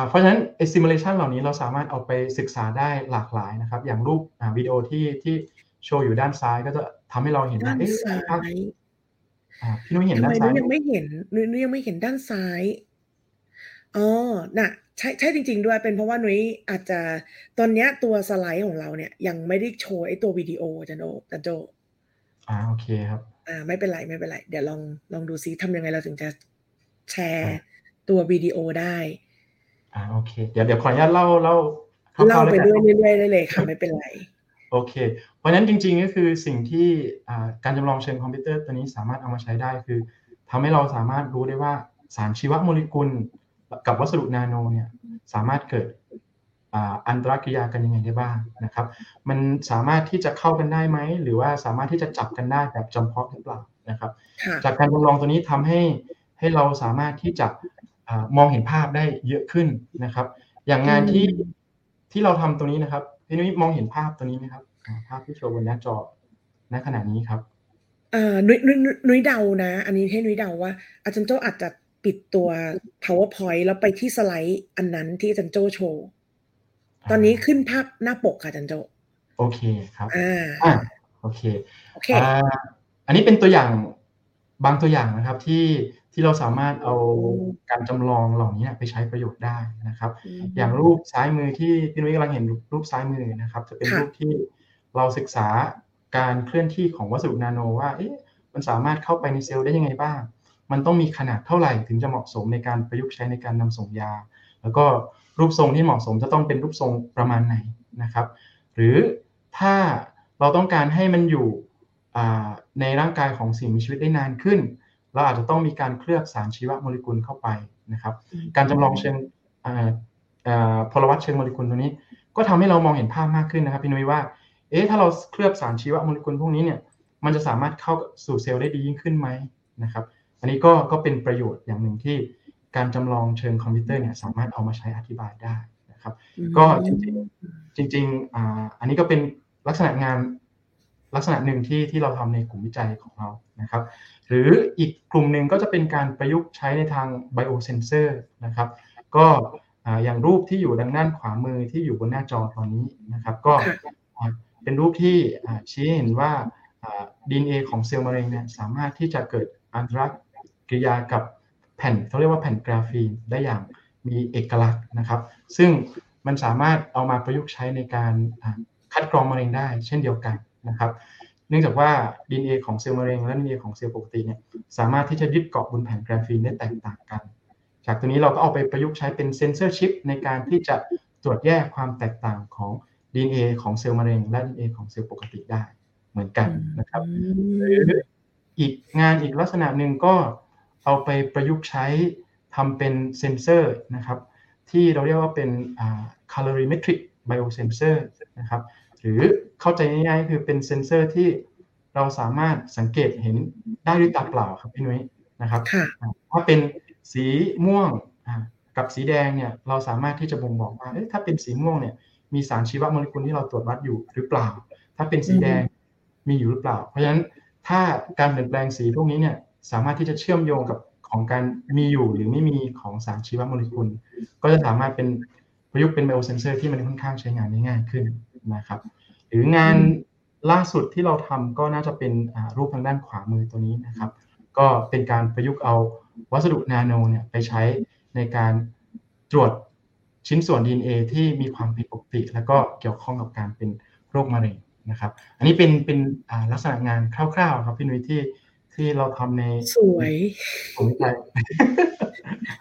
S3: เพราะฉะนั้นไอ้ simulation เหล่านี้เราสามารถเอาไปศึกษาได้หลากหลายนะครับ อย่างรูปวิดีโอที่ที่โชว์อยู่ด้านซ้ายก็จะทำให้เราเห็น
S2: ด้านซ้าย
S3: พี่นุ้ยเห็นด้านซ้าย
S2: ยังไม่เห็นนุ้ยยังไม่เห็นด้านซ้าย อ๋อ น่ะ ใช่ ใช่จริง ๆ ด้วย เป็นเพราะว่านุ้ยอาจจะ ตอนนี้ตัวสไลด์ของเราเนี่ย ยังไม่ได้โชว์ไอ้ตัววิดีโอจันโจจันโจ
S3: อ่าโอเคครับ
S2: อ่า ไม่เป็นไร ไม่เป็นไร เดี๋ยวลอง ลองดูซิทำยังไงเราถึงจะแชร์ตัววิดีโอได้
S3: อ่าโอเค เดี๋ยวเดี๋ยวขออนุญาตเล่าเล่า
S2: เล่าไปเรื่อยเรื่อยเลยค่ะไม่เป็นไร
S3: โอเค เพราะฉะนั้นจริงๆก็คือสิ่งที่การจำลองเชิงคอมพิวเตอร์ตัวนี้สามารถเอามาใช้ได้คือทำให้เราสามารถรู้ได้ว่าสารชีวโมเลกุล กับวัสดุนาโนเนี่ยสามารถเกิดอันตรกิริยากันยังไงได้บ้างนะครับ มันสามารถที่จะเข้ากันได้ไหม หรือว่าสามารถที่จะจับกันได้แบบจำเพาะหรือเปล่านะครับ จากการทดลองตัวนี้ทำให้ให้เราสามารถที่จะมองเห็นภาพได้เยอะขึ้นนะครับ อย่างงานที่ที่เราทำตัวนี้นะครับพี่นุ้ยมองเห็นภาพตัวนี้ไหมครับภาพที่โชว์บนหน้าจอณขณะนี้ครับ
S2: นุ้ยนุ้ยเดานะ อันนี้ให้นุ้ยเดาว่า อาจารย์โจอาจจะ ปิดตัว powerpoint แล้วไปที่สไลด์อันนั้นที่อาจารย์โจโชว์ ตอนนี้ขึ้นภาพหน้าปกค่ะอาจารย์โจ
S3: โอเคครับ
S2: อ่า
S3: โอเคโอเคอันนี้เป็นตัวอย่างบางตัวอย่างนะครับที่ที่เราสามารถเอาการจำลองเหล่านี้ไปใช้ประโยชน์ได้นะครับ อย่างรูปซ้ายมือที่พี่นุ้ยกำลังเห็นรูปซ้ายมือนะครับ จะเป็นรูปที่เราศึกษาการเคลื่อนที่ของวัสดุนาโนว่าเอ๊ะมันสามารถเข้าไปในเซลล์ได้ยังไงบ้าง มันต้องมีขนาดเท่าไหร่ถึงจะเหมาะสมในการประยุกต์ใช้ในการนำส่งยา แล้วก็รูปทรงที่เหมาะสมจะต้องเป็นรูปทรงประมาณไหนนะครับ หรือถ้าเราต้องการให้มันอยู่ในร่างกายของสิ่งมีชีวิตได้นานขึ้น เราอาจจะต้องมีการเคลือบสารชีวโมเลกุลเข้าไปนะครับ การจำลองเชิงพลวัตเชิงโมเลกุลตัวนี้ ก็ทำให้เรามองเห็นภาพมากขึ้นนะครับพี่นุ้ยว่า เอ๊ะถ้าเราเคลือบสารชีวโมเลกุลพวกนี้เนี่ย มันจะสามารถเข้าสู่เซลล์ได้ดียิ่งขึ้นไหมนะครับ อันนี้ก็ก็เป็นประโยชน์อย่างหนึ่งที่การจำลองเชิงคอมพิวเตอร์เนี่ยสามารถเอามาใช้อธิบายได้นะครับ ก็จริงจริงจริงอ่าอันนี้ก็เป็นลักษณะงานลักษณะหนึ่งที่ที่เราทำในกลุ่มวิจัยของเรานะครับ หรืออีกกลุ่มหนึ่งก็จะเป็นการประยุกต์ใช้ในทาง biosensor นะครับ ก็อย่างรูปที่อยู่ทางด้านขวามือที่อยู่บนหน้าจอตอนนี้นะครับ ก็เป็นรูปที่ชี้เห็นว่าดีเอ็นเอของเซลล์มะเร็งเนี่ยสามารถที่จะเกิดอันตรกิ ริยากับแผ่นเขาเรียกว่าแผ่นกราฟีนได้อย่างมีเอกลักษณ์นะครับ ซึ่งมันสามารถเอามาประยุกต์ใช้ในการคัดกรองมะเร็งได้ เช่นเดียวกันนะครับ เนื่องจากว่า DNA ของเซลล์มะเร็งและ DNA ของเซลล์ปกติเนี่ยสามารถที่จะยึดเกาะบนแผ่นกราฟีนได้แตกต่างกัน จากตัวนี้เราก็เอาไปประยุกต์ใช้เป็นเซนเซอร์ชิปในการที่จะตรวจแยกความแตกต่างของ DNA ของเซลล์มะเร็ง และ DNA ของเซลล์ปกติได้เหมือนกันนะครับหรืออีกงานอีกลักษณะหนึ่งก็ เอาไปประยุกต์ใช้ทำเป็นเซนเซอร์นะครับ ที่เราเรียกว่าเป็น colorimetric biosensor นะครับ หรือเข้าใจง่ายๆ คือเป็นเซนเซอร์ที่เราสามารถสังเกตเห็นได้ด้วยตาเปล่าครับพี่นุ้ยนะครับถ้าเป็นสีม่วงกับสีแดงเนี่ยเราสามารถที่จะบ่งบอกว่าถ้าเป็นสีม่วงเนี่ยมีสารชีวโมเลกุลที่เราตรวจวัดอยู่หรือเปล่า ถ้าเป็นสีแดงมีอยู่หรือเปล่า เพราะฉะนั้นถ้าการเปลี่ยนแปลงสีพวกนี้เนี่ย สามารถที่จะเชื่อมโยงกับของการมีอยู่หรือไม่มีของสารชีวโมเลกุล ก็จะสามารถเป็นประยุกต์เป็นไบโอเซนเซอร์ที่มันค่อนข้างใช้งานได้ง่ายขึ้นนะครับ หรืองานล่าสุดที่เราทำก็น่าจะเป็นรูปทางด้านขวามือตัวนี้นะครับ ก็เป็นการประยุกต์เอาวัสดุนาโนเนี่ยไปใช้ในการตรวจชิ้นส่วน DNA ที่มีความผิดปกติ แล้วก็เกี่ยวข้องกับการเป็นโรคมะเร็งนะครับ อันนี้เป็นเป็นลักษณะงานคร่าวๆครับพี่นุ้ยที่ ที่เราทำใน
S2: สวย
S3: ผมใจ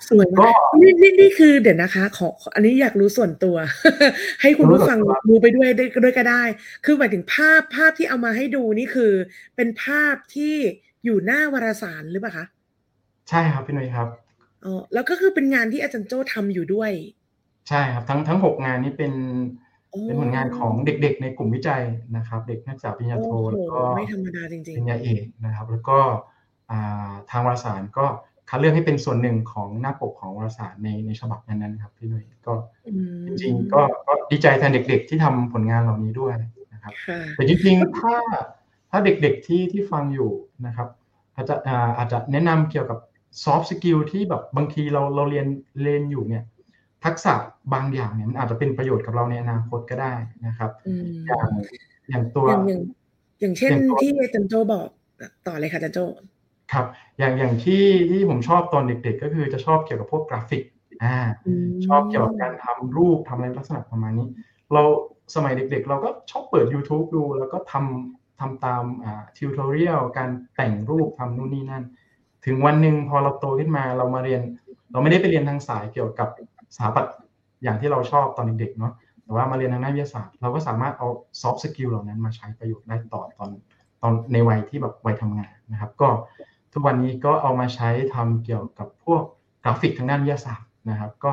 S2: สวยมากนี่นี่นี่คือเดี๋ยวนะคะ ขออันนี้อยากรู้ส่วนตัว ให้คุณผู้ฟังดูไปด้วยด้วยก็ได้ คือหมายถึงภาพภาพที่เอามาให้ดูนี่คือ เป็นภาพที่อยู่หน้าวารสารหรือเปล่าคะ
S3: ใช่ครับพี่นุ้ยครับ
S2: อ๋อแล้วก็คือเป็นงานที่อาจารย์โจ้ทำอยู่ด้วย
S3: ใช่ครับ ทั้งทั้งหกงานนี้เป็น เป็นผลงานของเด็กๆ ในกลุ่มวิจัยนะครับ เด็กนักศึกษาปริญญาโทแล้วก็
S2: ไม่ธรรมดาจริง
S3: ๆปริญญาเอกนะครับ แล้วก็ทางวารสารก็คัดเลือกให้เป็นส่วนหนึ่งของหน้าปกของวารสารในในฉบับนั้นๆครับพี่หนุ่ยก็จริงๆก็ก็ดีใจแทนเด็ก ๆ ที่ทำผลงานเหล่านี้ด้วยนะครับแต่จริงๆถ้าถ้าเด็กๆที่ที่ฟังอยู่นะครับ อาจจะอาจจะแนะนำเกี่ยวกับ soft skill ที่แบบบางทีเราเราเรียนเรียนอยู่เนี่ย ทักษะบางอย่างเนี่ยมันอาจจะเป็นประโยชน์กับเราในอนาคตก็ได้นะครับอย่างอย่างตัว
S2: อย่างอย่างเช่นที่จารย์โจ้บอกต่อเลยค่ะจารย์โจ้
S3: ครับ อย่างอย่างที่ที่ผมชอบตอนเด็ก ๆ ก็คือจะชอบเกี่ยวกับพวกกราฟิกอ่าชอบเกี่ยวกับการทำรูปทำอะไรลักษณะประมาณนี้ เราสมัยเด็ก ๆ เราก็ชอบเปิด YouTube ดู แล้วก็ทำทำตามอ่า tutorial การแต่งรูปทำนู่นนี่นั่น ถึงวันหนึ่งพอเราโตขึ้นมาเรามาเรียน เราไม่ได้ไปเรียนทางสายเกี่ยวกับ สถาปัตย์อย่างที่เราชอบตอนเด็กๆเนาะแต่ว่ามาเรียนทางด้านวิทยาศาสตร์ เราก็สามารถเอา soft skill เหล่านั้นมาใช้ประโยชน์ได้ต่อตอนตอนในวัยที่แบบวัยทำงานนะครับ ก็ทุกวันนี้ก็เอามาใช้ทำเกี่ยวกับพวกกราฟิกทางด้านวิทยาศาสตร์นะครับ ก็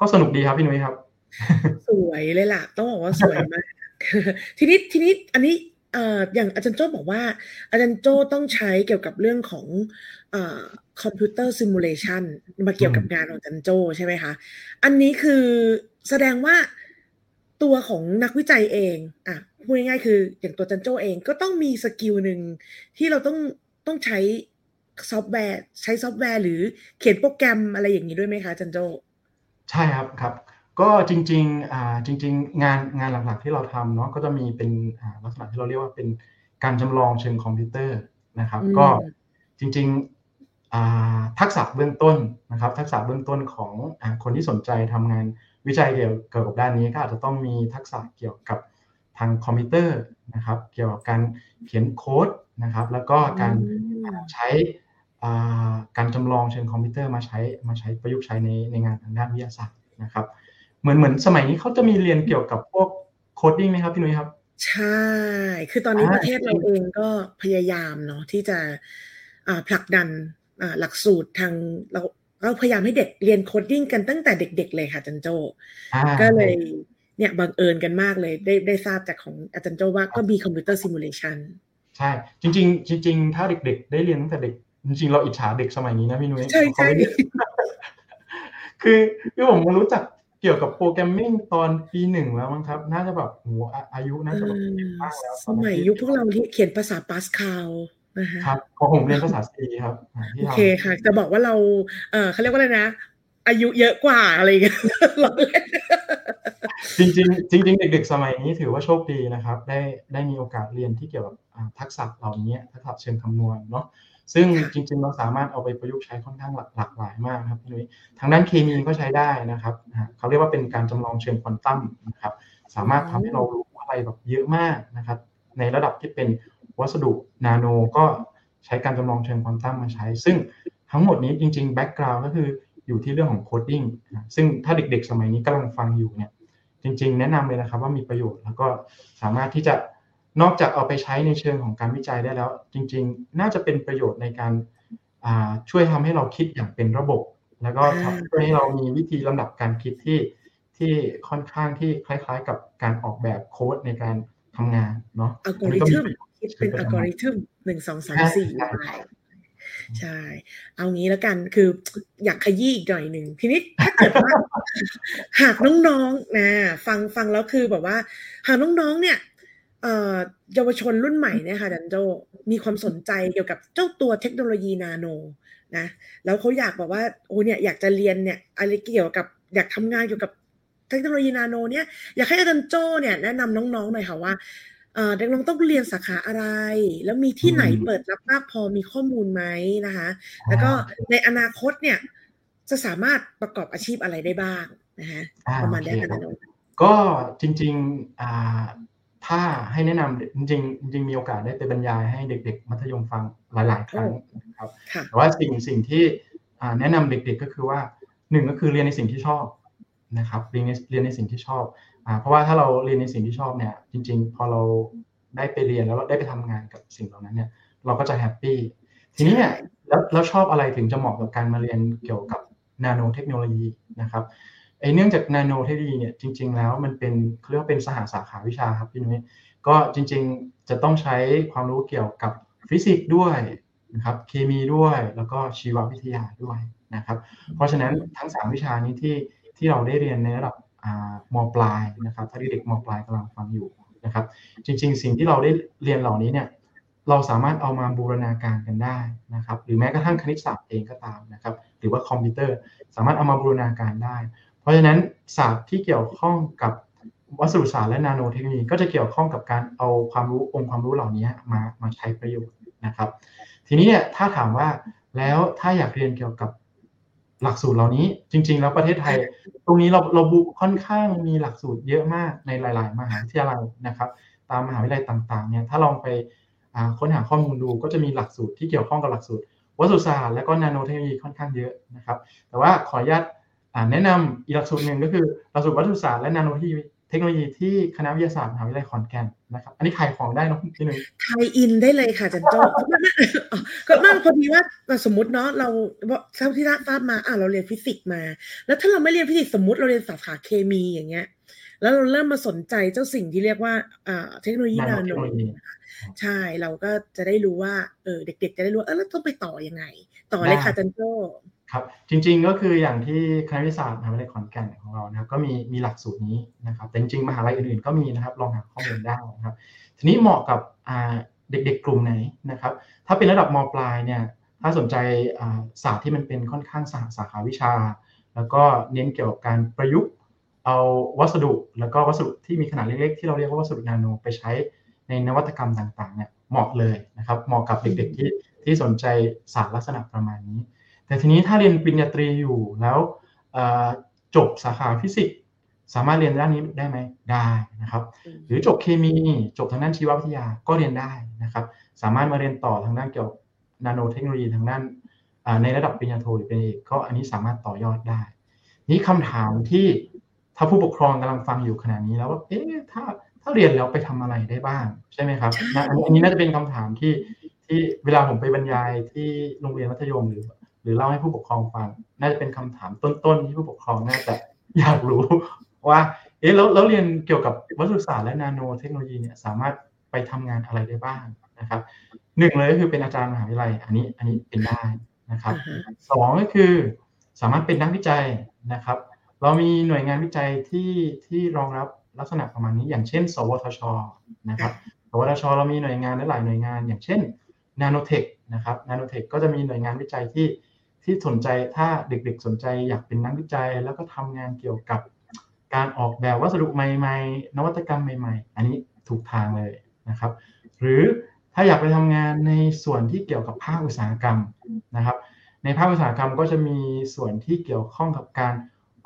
S3: ก็สนุกดีครับพี่นุ้ยครับ
S2: สวยเลยล่ะ ต้องบอกว่าสวยมากทีนี้ทีนี้อันนี้ อ่ออย่างอาจารย์โจ้บอกว่า อาจารย์โจ้ต้องใช้เกี่ยวกับเรื่องของเอ่อ computer simulation มาเกี่ยวกับงานของอาจารย์โจ้ใช่ไหมคะ อันนี้คือแสดงว่าตัวของนักวิจัยเองอะพูดง่ายๆคือ อย่างตัวจารย์โจ้เองก็ต้องมี skill หนึ่งที่เราต้องต้องใช้ซอฟต์แวร์ ใช้ซอฟต์แวร์ หรือเขียนโปรแกรมอะไรอย่างนี้ด้วยไหมคะจารย์โจ้
S3: ใช่ครับครับ ก็จริงๆอ่าจริง ๆ งานงานหลักๆที่เราทำเนาะก็จะมีเป็นอ่าลักษณะที่เราเรียกว่าเป็นการจำลองเชิงคอมพิวเตอร์นะครับ ก็จริงๆทักษะเบื้องต้นนะครับ ทักษะเบื้องต้นของอคนที่สนใจทำงานวิจัยเกี่ยวกับด้านนี้ก็อาจจะต้องมีทักษะเกี่ยวกับทางคอมพิวเตอร์นะครับ เกี่ยวกับการเขียนโค้ดนะครับ แล้วก็การใช้การจำลองเชิงคอมพิวเตอร์มาใช้มาใช้ประยุกต์ใช้ในในงานทางด้านวิทยาศาสตร์นะครับ เหมือนเหมือนสมัยนี้เขาจะมีเรียนเกี่ยวกับพวก coding ไหมครับพี่นุ้ยครับ
S2: ใช่ คือตอนนี้ประเทศเราเองก็พยายามเนาะที่จะผลักดันหลักสูตรทางเราเราพยายามให้เด็กเรียน coding กันตั้งแต่เด็ก ๆ เลยค่ะจารย์โจ้ ก็เลยเนี่ยบังเอิญกันมากเลย ได้ได้ทราบจากของอาจารย์โจ้ว่าก็มี computer simulation
S3: ใช่ จริง ๆ จริง ๆ ถ้าเด็ก ๆ ได้เรียนตั้งแต่เด็ก จริง ๆ เราอิจฉาเด็กสมัยนี้นะพี่นุ้ย
S2: ใช่ใช่
S3: คือคือผมรู้จัก เกี่ยวกับ programming ตอนปีหนึ่งแล้วมั้งครับ น่าจะแบบโหอายุน่าจะแบบมากแล้ว
S2: สมัยยุคพวกเราที่เขียนภาษาปาสคาล
S3: ครับพอผมเรียนภาษา C ครับ
S2: โอเคค่ะ จะบอกว่าเราเออเขาเรียกว่าอะไรนะ อายุเยอะกว่าอะไรเงี้ย
S3: จริงจริงจริงเด็กๆ สมัยนี้ถือว่าโชคดีนะครับ ได้ได้มีโอกาสเรียนที่เกี่ยวกับทักษะเหล่านี้ทักษะเชิงคำนวณเนาะ ซึ่งจริงๆเราสามารถเอาไปประยุกต์ใช้ค่อนข้างหลากหลายมากครับพี่นุ้ยทางด้านเคมีก็ใช้ได้นะครับเขาเรียกว่าเป็นการจำลองเชิงควอนตัมนะครับ สามารถทำให้เรารู้อะไรแบบเยอะมากนะครับ ในระดับที่เป็นวัสดุนาโนก็ใช้การจำลองเชิงควอนตัมมาใช้ ซึ่งทั้งหมดนี้จริงๆ background ก็คืออยู่ที่เรื่องของ coding ซึ่งถ้าเด็กๆ สมัยนี้กำลังฟังอยู่เนี่ยจริง ๆ แนะนำเลยนะครับว่ามีประโยชน์แล้วก็สามารถที่จะ นอกจากเอาไปใช้ในเชิงของการวิจัยได้แล้ว จริง ๆ น่าจะเป็นประโยชน์ในการช่วยทำให้เราคิดอย่างเป็นระบบ แล้วก็ทำให้เรามีวิธีลำดับการคิดที่ที่ค่อนข้างที่คล้ายๆ กับการออกแบบโค้ดในการทำงานเนาะ
S2: อัลกอริทึมคิดเป็นอัลกอริทึมหนึ่งสองสามสี่ใช่ เอางี้แล้วกันคืออยากขยี้อีกหน่อยหนึ่งทีนี้ถ้าเกิดว่าหากน้องๆนะฟังฟังแล้วคือแบบว่า หากน้องๆเนี่ย เยาวชนรุ่นใหม่เนี่ยค่ะดันโจมีความสนใจเกี่ยวกับเจ้าตัวเทคโนโลยีนาโนนะแล้วเขาอยากแบบว่าโอ้เนี่ยอยากจะเรียนเนี่ยอะไรเกี่ยวกับอยากทำงานเกี่ยวกับเทคโนโลยีนาโนเนี่ยอยากให้อาจารย์โจเนี่ยแนะนำน้องๆหน่อยค่ะว่าเด็กน้องต้องเรียนสาขาอะไร แล้วมีที่ไหนเปิดรับมากพอมีข้อมูลไหมนะคะ แล้วก็ในอนาคตเนี่ยจะสามารถประกอบอาชีพอะไรได้บ้างนะคะประมาณนี้ค่ะ
S3: ก็จริงๆ ถ้าให้แนะนำจริงจริงมีโอกาสได้ไปบรรยายให้เด็ก ๆ มัธยมฟังหลายๆครั้งครับแต่ว่าสิ่งสิ่งที่แนะนำเด็ก ๆ ก็คือว่าหนึ่งก็คือเรียนในสิ่งที่ชอบนะครับเรียนในเรียนในสิ่งที่ชอบเพราะว่าถ้าเราเรียนในสิ่งที่ชอบเนี่ย จริง ๆ พอเราได้ไปเรียนแล้วเราได้ไปทำงานกับสิ่งเหล่านั้นเนี่ย เราก็จะแฮปปี้ทีนี้เนี่ยแล้วแล้วชอบอะไรถึงจะเหมาะกับการมาเรียนเกี่ยวกับนาโนเทคโนโลยีนะครับ ไอเนื่องจากนาโนเทคโนโลยีเนี่ยจริง ๆ แล้วมันเป็นเรียกว่าเป็นสหสาขาวิชาครับพี่นุ้ยก็จริง ๆจะต้องใช้ความรู้เกี่ยวกับฟิสิกส์ด้วยนะครับเคมีด้วยแล้วก็ชีววิทยาด้วยนะครับ เพราะฉะนั้นทั้ง 3 วิชานี้ที่ที่เราได้เรียนในระดับมปลายนะครับถ้าเด็กมปลายกำลังฟังอยู่นะครับ จริง ๆ สิ่งที่เราได้เรียนเหล่านี้เนี่ยเราสามารถเอามาบูรณาการกันได้นะครับ หรือแม้กระทั่งคณิตศาสตร์เองก็ตามนะครับ หรือว่าคอมพิวเตอร์ สามารถเอามาบูรณาการได้ ราะฉะนั้นศาสตร์ที่เกี่ยวข้องกับวัสดุศาสตร์และนาโนเทคโนโลยีก็จะเกี่ยวข้องกับการเอาความรู้องค์ความรู้เหล่านี้มามาใช้ประโยชน์นะครับ ทีนี้เนี่ยถ้าถามว่าแล้วถ้าอยากเรียนเกี่ยวกับหลักสูตรเหล่านี้ จริง ๆ แล้วประเทศไทย ตรงนี้เราเราบุค่อนข้างมีหลักสูตรเยอะมากในหลาย ๆ มหาวิทยาลัยนะครับ ตามมหาวิทยาลัยต่าง ๆ เนี่ยถ้าลองไปค้นหาข้อมูลดูก็จะมีหลักสูตรที่เกี่ยวข้องกับหลักสูตร วัสดุศาสตร์และก็นาโนเทคโนโลยีค่อนข้างเยอะนะครับ แต่ว่าขออนุญาต แนะนำอีกหลักสูตรหนึ่งก็คือหลักสูตรวัสดุศาสตร์และนาโนเทคโนโลยีเทคโนโลยีที่คณะวิทยาศาสตร์มหาวิทยาลัยขอนแก่นนะครับ อันนี้ขายของได้นะพี่หนึ่ง
S2: ไทยอินได้เลยค่ะจันโจ้ก็มากพอดีว่าสมมติเนาะเราเท่าที่ทราบมาอ่าเราเรียนฟิสิกส์มา แล้วถ้าเราไม่เรียนฟิสิกส์สมมติเราเรียนสาขาเคมีอย่างเงี้ย แล้วเราเริ่มมาสนใจเจ้าสิ่งที่เรียกว่าอ่าเทคโนโลยีนาโนใช่เราก็จะได้รู้ว่าเออเด็ก ๆ จะได้รู้เออแล้วต้องไปต่อยังไง ต่อเลยค่ะจันโจ้
S3: ครับจริงๆก็คืออย่างที่คณะวิทยาศาสตร์มหาวิทยาลัยขอนแก่นของเรานะครับก็มีมีหลักสูตรนี้นะครับแต่จริงๆมหาลัยอื่นๆก็มีนะครับลองหาข้อมูลได้นะครับ ทีนี้เหมาะกับเด็กๆกลุ่มไหนนะครับ ถ้าเป็นระดับมปลายเนี่ยถ้าสนใจศาสตร์ที่มันเป็นค่อนข้างสาสาขาวิชา แล้วก็เน้นเกี่ยวกับการประยุกต์เอาวัสดุ แล้วก็วัสดุที่มีขนาดเล็กๆที่เราเรียกว่าวัสดุนาโนไปใช้ในนวัตกรรมต่างๆเนี่ยเหมาะเลยนะครับเหมาะกับเด็กๆที่ที่สนใจศาสตร์ลักษณะประมาณนี้ แต่ทีนี้ถ้าเรียนปริญญาตรีอยู่แล้วจบสาขาฟิสิกส์สามารถเรียนด้านนี้ได้ไหมได้นะครับ หรือจบเคมีจบทางด้านชีววิทยาก็เรียนได้นะครับ สามารถมาเรียนต่อทางด้านเกี่ยวกับนาโนเทคโนโลยีทางด้านในระดับปริญญาโทหรือปริญญาเอกก็อันนี้สามารถต่อยอดได้ นี่คำถามที่ถ้าผู้ปกครองกำลังฟังอยู่ขณะนี้แล้วว่าเอ๊ะถ้าถ้าเรียนแล้วไปทำอะไรได้บ้างใช่ไหมครับอันนี้น่าจะเป็นคำถามที่ที่เวลาผมไปบรรยายที่โรงเรียนมัธยมหรือ หรือเล่าให้ผู้ปกครองฟัง น่าจะเป็นคำถามต้นๆที่ผู้ปกครองน่าจะอยากรู้ ว่าเอ๊ะแล้วแล้วเรียนเกี่ยวกับวัสดุศาสตร์และนาโนเทคโนโลยีเนี่ยสามารถไปทำงานอะไรได้บ้างนะครับหนึ่งเลยก็คือเป็นอาจารย์มหาวิทยาลัย อันนี้อันนี้เป็นได้นะครับสองก็คือสามารถเป็นนักวิจัยนะครับ เรามีหน่วยงานวิจัยที่ที่รองรับลักษณะประมาณนี้ อย่างเช่น สวทชนะครับสวทช เรามีหน่วยงานหลายหน่วยงาน อย่างเช่นนาโนเทคนะครับนาโนเทคก็จะมีหน่วยงานวิจัยที่ ที่สนใจถ้าเด็กๆสนใจอยากเป็นนักวิจัย แล้วก็ทำงานเกี่ยวกับการออกแบบวัสดุใหม่ๆ นวัตกรรมใหม่ ๆ อันนี้ถูกทางเลยนะครับ หรือถ้าอยากไปทำงานในส่วนที่เกี่ยวกับภาคอุตสาหกรรมนะครับ ในภาคอุตสาหกรรมก็จะมีส่วนที่เกี่ยวข้องกับการ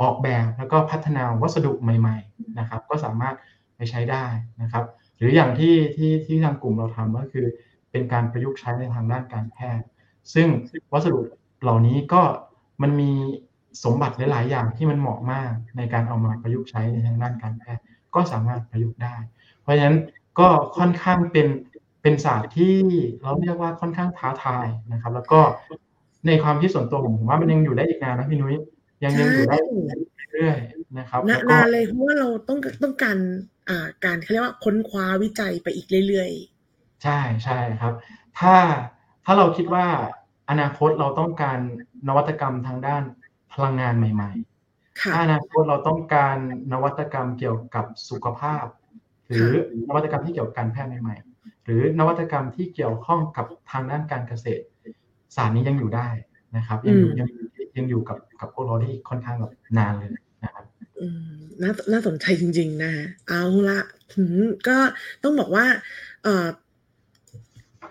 S3: ออกแบบแล้วก็พัฒนาวัสดุใหม่ๆนะครับ ก็สามารถไปใช้ได้นะครับ หรืออย่างที่ที่ที่ทางกลุ่มเราทำก็คือ เป็นการประยุกต์ใช้ในทางด้านการแพทย์ ซึ่งวัสดุ เหล่านี้ก็มันมีสมบัติหลาย ๆ อย่างที่มันเหมาะมากในการเอามาประยุกต์ใช้ในทางด้านการแพทย์ก็สามารถประยุกต์ได้ เพราะฉะนั้นก็ค่อนข้างเป็นเป็นศาสตร์ที่เราเรียกว่าค่อนข้างท้าทายนะครับ แล้วก็ในความคิดส่วนตัวผมผมว่ามันยังอยู่ได้อีกนานนะพี่นุ้ยยังยังอยู่ได้เรื่อยๆนะครับ
S2: นานเลยเพราะว่าเราต้องต้องการอ่าการเขาเรียกว่าค้นคว้าวิจัยไปอีกเรื่อย
S3: ๆ ใช่ใช่ครับ ถ้าถ้าเราคิดว่า อนาคตเราต้องการนวัตกรรมทางด้านพลังงานใหม่ๆถ้าอนาคตเราต้องการนวัตกรรมเกี่ยวกับสุขภาพ หรือนวัตกรรมที่เกี่ยวกับการแพทย์ใหม่ๆ หรือนวัตกรรมที่เกี่ยวข้องกับทางด้านการเกษตรศาสตร์นี้ยังอยู่ได้นะครับ ยังอยู่ยังยังอยู่กับกับพวกเราได้ค่อนข้างแบบนานเลยนะครับ
S2: น่าน่าสนใจจริง ๆ นะเอาละก็ต้องบอกว่าเอ่อ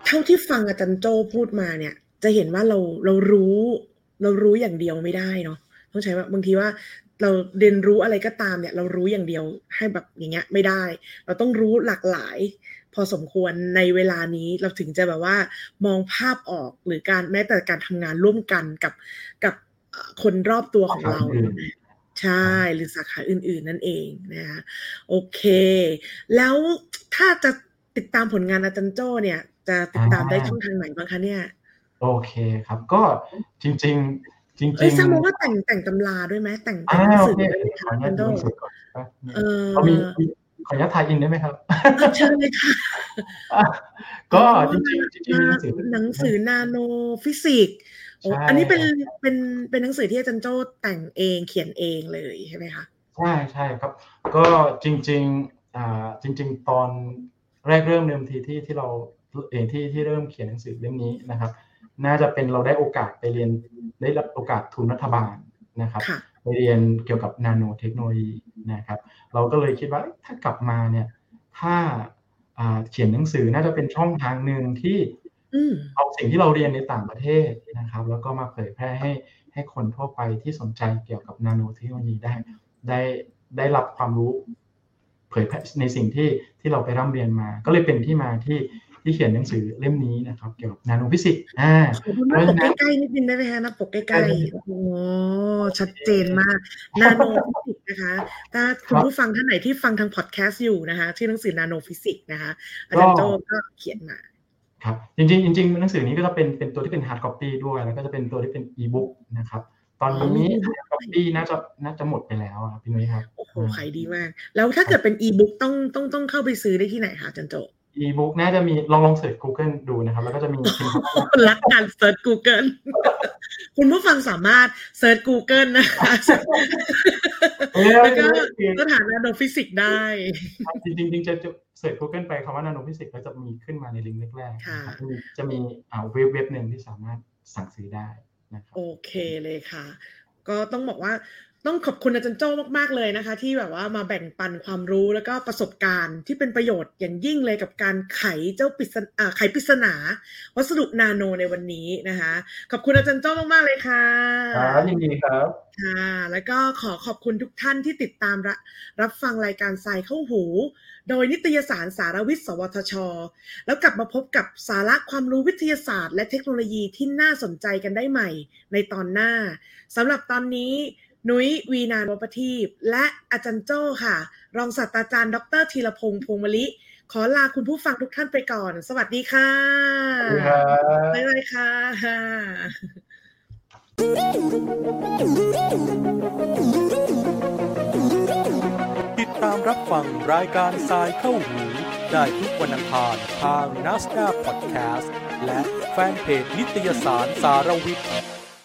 S2: เท่าที่ฟังอาจารย์โจพูดมาเนี่ย จะเห็นว่าเราเรารู้เรารู้อย่างเดียวไม่ได้เนาะต้องใช้ว่าบางทีว่าเราเรียนรู้อะไรก็ตามเนี่ย เรารู้อย่างเดียวให้แบบอย่างเงี้ยไม่ได้ เราต้องรู้หลากหลาย พอสมควรในเวลานี้เราถึงจะแบบว่า มองภาพออกหรือการแม้แต่การทำงานร่วมกันกับกับคนรอบตัวของเราใช่หรือสาขาอื่น ๆ นั่นเองนะคะโอเค แล้วถ้าจะติดตามผลงานอาจารย์โจ้เนี่ย จะติดตามได้ช่องทางไหนบ้างคะเนี่ย
S3: โอเคครับ ก็จริง ๆ จริงๆเอ้
S2: ยทราบว่าแต่งแต่งตำราด้วยไหมแต่งแต่งหนังสือด้วยไหมคะอาจารย์โจ้
S3: เออมีขออนุญาต tie-in ได้ไหมครับ
S2: เชิญเลยค่ะ
S3: ก็จริงๆจริง
S2: ๆหนังสือนาโนฟิสิกส์อันนี้เป็นเป็นเป็นหนังสือที่อาจารย์โจ้แต่งเองเขียนเองเลยใช่ไหมคะ
S3: ใช่ใช่ครับ ก็จริงๆอ่าจริง ๆ ตอนแรกเริ่มเดิมทีที่ที่เราเองที่ที่เริ่มเขียนหนังสือเล่มนี้นะครับ น่าจะเป็นเราได้โอกาสไปเรียนได้รับโอกาสทุนรัฐบาลนะครับไปเรียนเกี่ยวกับนาโนเทคโนโลยีนะครับ เราก็เลยคิดว่าถ้ากลับมาเนี่ย ถ้าเขียนหนังสือน่าจะเป็นช่องทางหนึ่งที่เอาสิ่งที่เราเรียนในต่างประเทศนะครับ แล้วก็มาเผยแพร่ให้ให้คนทั่วไปที่สนใจเกี่ยวกับนาโนเทคโนโลยีได้ ได้ได้รับความรู้ เผยแพร่ในสิ่งที่ที่เราไปร่ำเรียนมา ก็เลยเป็นที่มาที่ ที่เขียนหนังสือเล่มนี้นะครับ เกี่ยวกับนาโนฟิสิกส์อ่า
S2: หน้าปกใกล้ๆนิดนึงได้ไหมคะหน้าปกใกล้ๆโอ้ชัดเจนมากนาโนฟิสิกส์นะคะ ถ้าคุณผู้ฟังท่านไหนที่ฟังทางพอดแคสต์อยู่นะคะชื่อหนังสือนาโนฟิสิกส์นะคะอาจารย์โจ้ก็เขียนมา
S3: ครับจริงๆจริงๆหนังสือนี้ก็จะเป็นเป็นตัวที่เป็น hard copy ด้วย แล้วก็จะเป็นตัวที่เป็นอีบุ๊กนะครับตอนนี้ hard copy น่าจะน่าจะหมดไปแล้วครับพี่นุ้ยครับ
S2: โอ้โหขายดีมาก แล้วถ้าเกิดเป็นอีบุ๊กต้องต้องต้องเข้าไปซื้อได้ที่ไหนคะจารย์โจ้
S3: อีบุ๊กน่าจะมีลองลอง search Google ดูนะครับ แล้วก็จะมี
S2: รักการ search Google คุณผู้ฟังสามารถ search Google นะคะแล้วก็สถานาโนฟิสิกส์ได้
S3: จริงจริงจะ search Google ไปคำว่านาโนฟิสิกส์ก็จะมีขึ้นมาในลิงก์แรกๆจะมีอ่าเว็บเว็บหนึ่งที่สามารถสั่งซื้อได้นะครับ
S2: โอเคเลยค่ะ ก็ต้องบอกว่า ต้องขอบคุณอาจารย์โจ้มาก ๆ เลยนะคะ ที่แบบว่ามาแบ่งปันความรู้แล้วก็ประสบการณ์ที่เป็นประโยชน์อย่างยิ่งเลยกับการไขเจ้าปริศนาไขปริศนา วัสดุนาโนในวันนี้นะคะ ขอบคุณอาจารย์โจ้มาก ๆ เลยค่ะ
S3: ครับยินดีครับ
S2: ค่ะ แล้วก็ขอขอบคุณทุกท่านที่ติดตามรับรับฟังรายการทรายเข้าหู โดยนิตยสารสารวิทย์ สวทช แล้วกลับมาพบกับสาระความรู้วิทยาศาสตร์ และเทคโนโลยีที่น่าสนใจกันได้ใหม่ในตอนหน้าสำหรับตอนนี้ นุ้ยวีนานวปทีปและอาจารย์โจ้ค่ะ รองศาสตราจารย์ ดรธีรพงษ์พงมลิขอลาคุณผู้ฟังทุกท่านไปก่อน สวัสดีค่ะบ๊ายบายค่ะ
S1: ติดตามรับฟังรายการทรายเข้าหู ได้ทุกวันอังคารทางนัสดาพอดแคสต์และแฟนเพจนิตยสารสารวิทย์